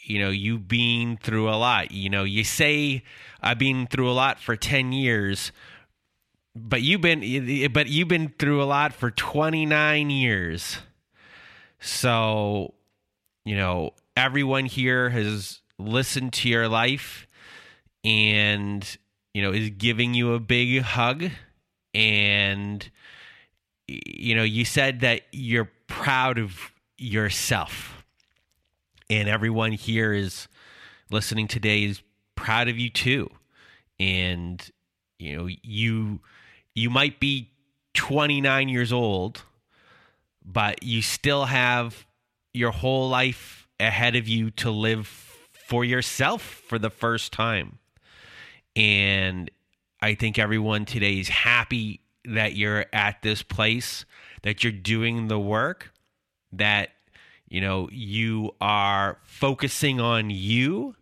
you know, you've been through a lot. You know, you say I've been through a lot for 10 years, but you've been but you've been through a lot for 29 years. So, you know, everyone here has listened to your life and you know is giving you a big hug and you know, you said that you're proud of yourself, and everyone here is listening today is proud of you too. And you know, you you might be 29 years old, but you still have your whole life ahead of you to live for yourself for the first time. And I think everyone today is happy that you're at this place, that you're doing the work, that you know you are focusing on you,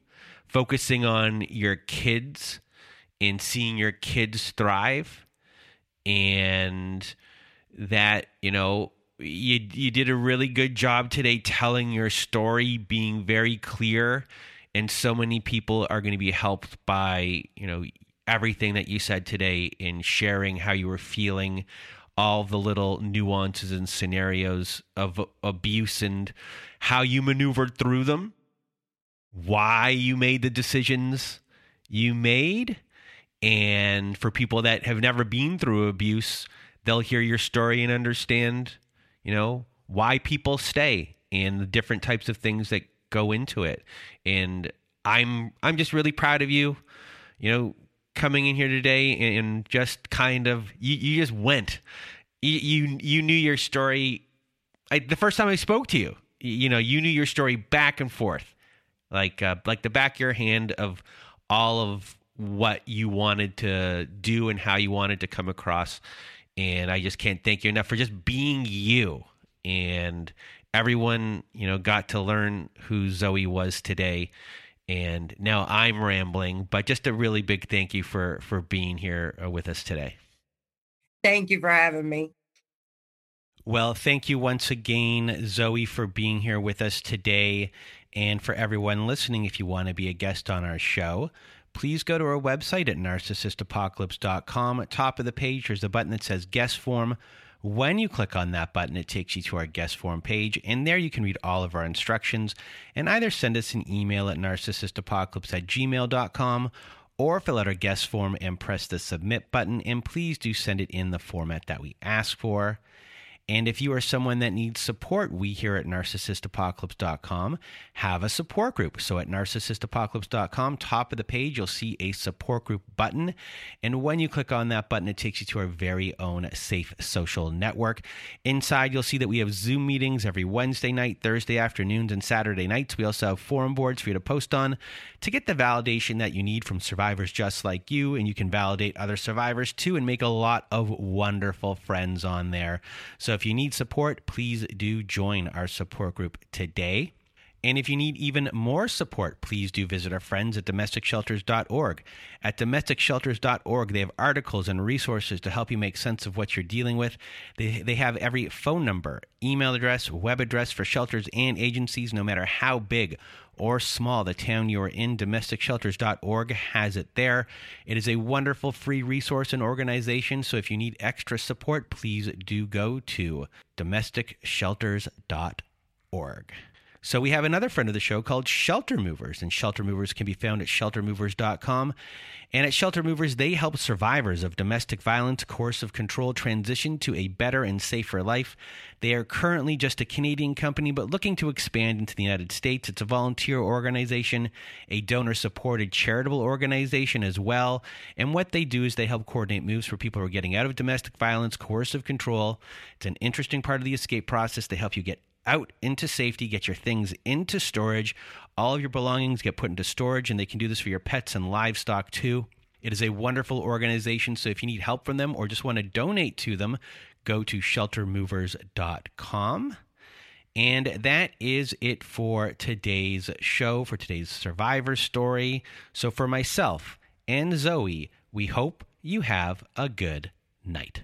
focusing on your kids and seeing your kids thrive. And that, you know, you you did a really good job today telling your story, being very clear, and so many people are going to be helped by you know everything that you said today in sharing how you were feeling, all the little nuances and scenarios of abuse and how you maneuvered through them, why you made the decisions you made. And for people that have never been through abuse, they'll hear your story and understand, you know, why people stay and the different types of things that go into it. And I'm I'm just really proud of you. You know, coming in here today and just kind of you, you just went. You, you you knew your story. I, the first time I spoke to you, you know, you knew your story back and forth, like uh, like the back of your hand of all of what you wanted to do and how you wanted to come across. And I just can't thank you enough for just being you. And everyone, you know, got to learn who Zoey was today and now I'm rambling, but just a really big thank you for for being here uh, with us today. Thank you for having me. Well, thank you once again, Zoey, for being here with us today. And for everyone listening, if you want to be a guest on our show, please go to our website at narcissistapocalypse.com. At top of the page, there's a button that says guest form. When you click on that button, it takes you to our guest form page, and there you can read all of our instructions and either send us an email at narcissistapocalypse at gmail.com or fill out our guest form and press the submit button. And please do send it in the format that we ask for. And if you are someone that needs support, we here at narcissistapocalypse.com have a support group. So at narcissistapocalypse.com, top of the page, you'll see a support group button. And when you click on that button, it takes you to our very own safe social network. Inside, you'll see that we have Zoom meetings every Wednesday night, Thursday afternoons, and Saturday nights. We also have forum boards for you to post on to get the validation that you need from survivors just like you. And you can validate other survivors too and make a lot of wonderful friends on there. So if you need support, please do join our support group today. And if you need even more support, please do visit our friends at domesticshelters.org. At domesticshelters.org, they have articles and resources to help you make sense of what you're dealing with. They, they have every phone number, email address, web address for shelters and agencies, no matter how big or small the town you are in. Domesticshelters.org has it there. It is a wonderful free resource and organization. So if you need extra support, please do go to domesticshelters.org. So we have another friend of the show called Shelter Movers, and Shelter Movers can be found at sheltermovers.com. And at Shelter Movers, they help survivors of domestic violence, coercive control transition to a better and safer life. They are currently just a Canadian company, but looking to expand into the United States. It's a volunteer organization, a donor supported charitable organization as well. And what they do is they help coordinate moves for people who are getting out of domestic violence, coercive control. It's an interesting part of the escape process. They help you get out into safety, get your things into storage. All of your belongings get put into storage, and they can do this for your pets and livestock too. It is a wonderful organization, so if you need help from them or just want to donate to them, go to sheltermovers.com. And that is it for today's show, for today's survivor story. So, for myself and Zoey, we hope you have a good night.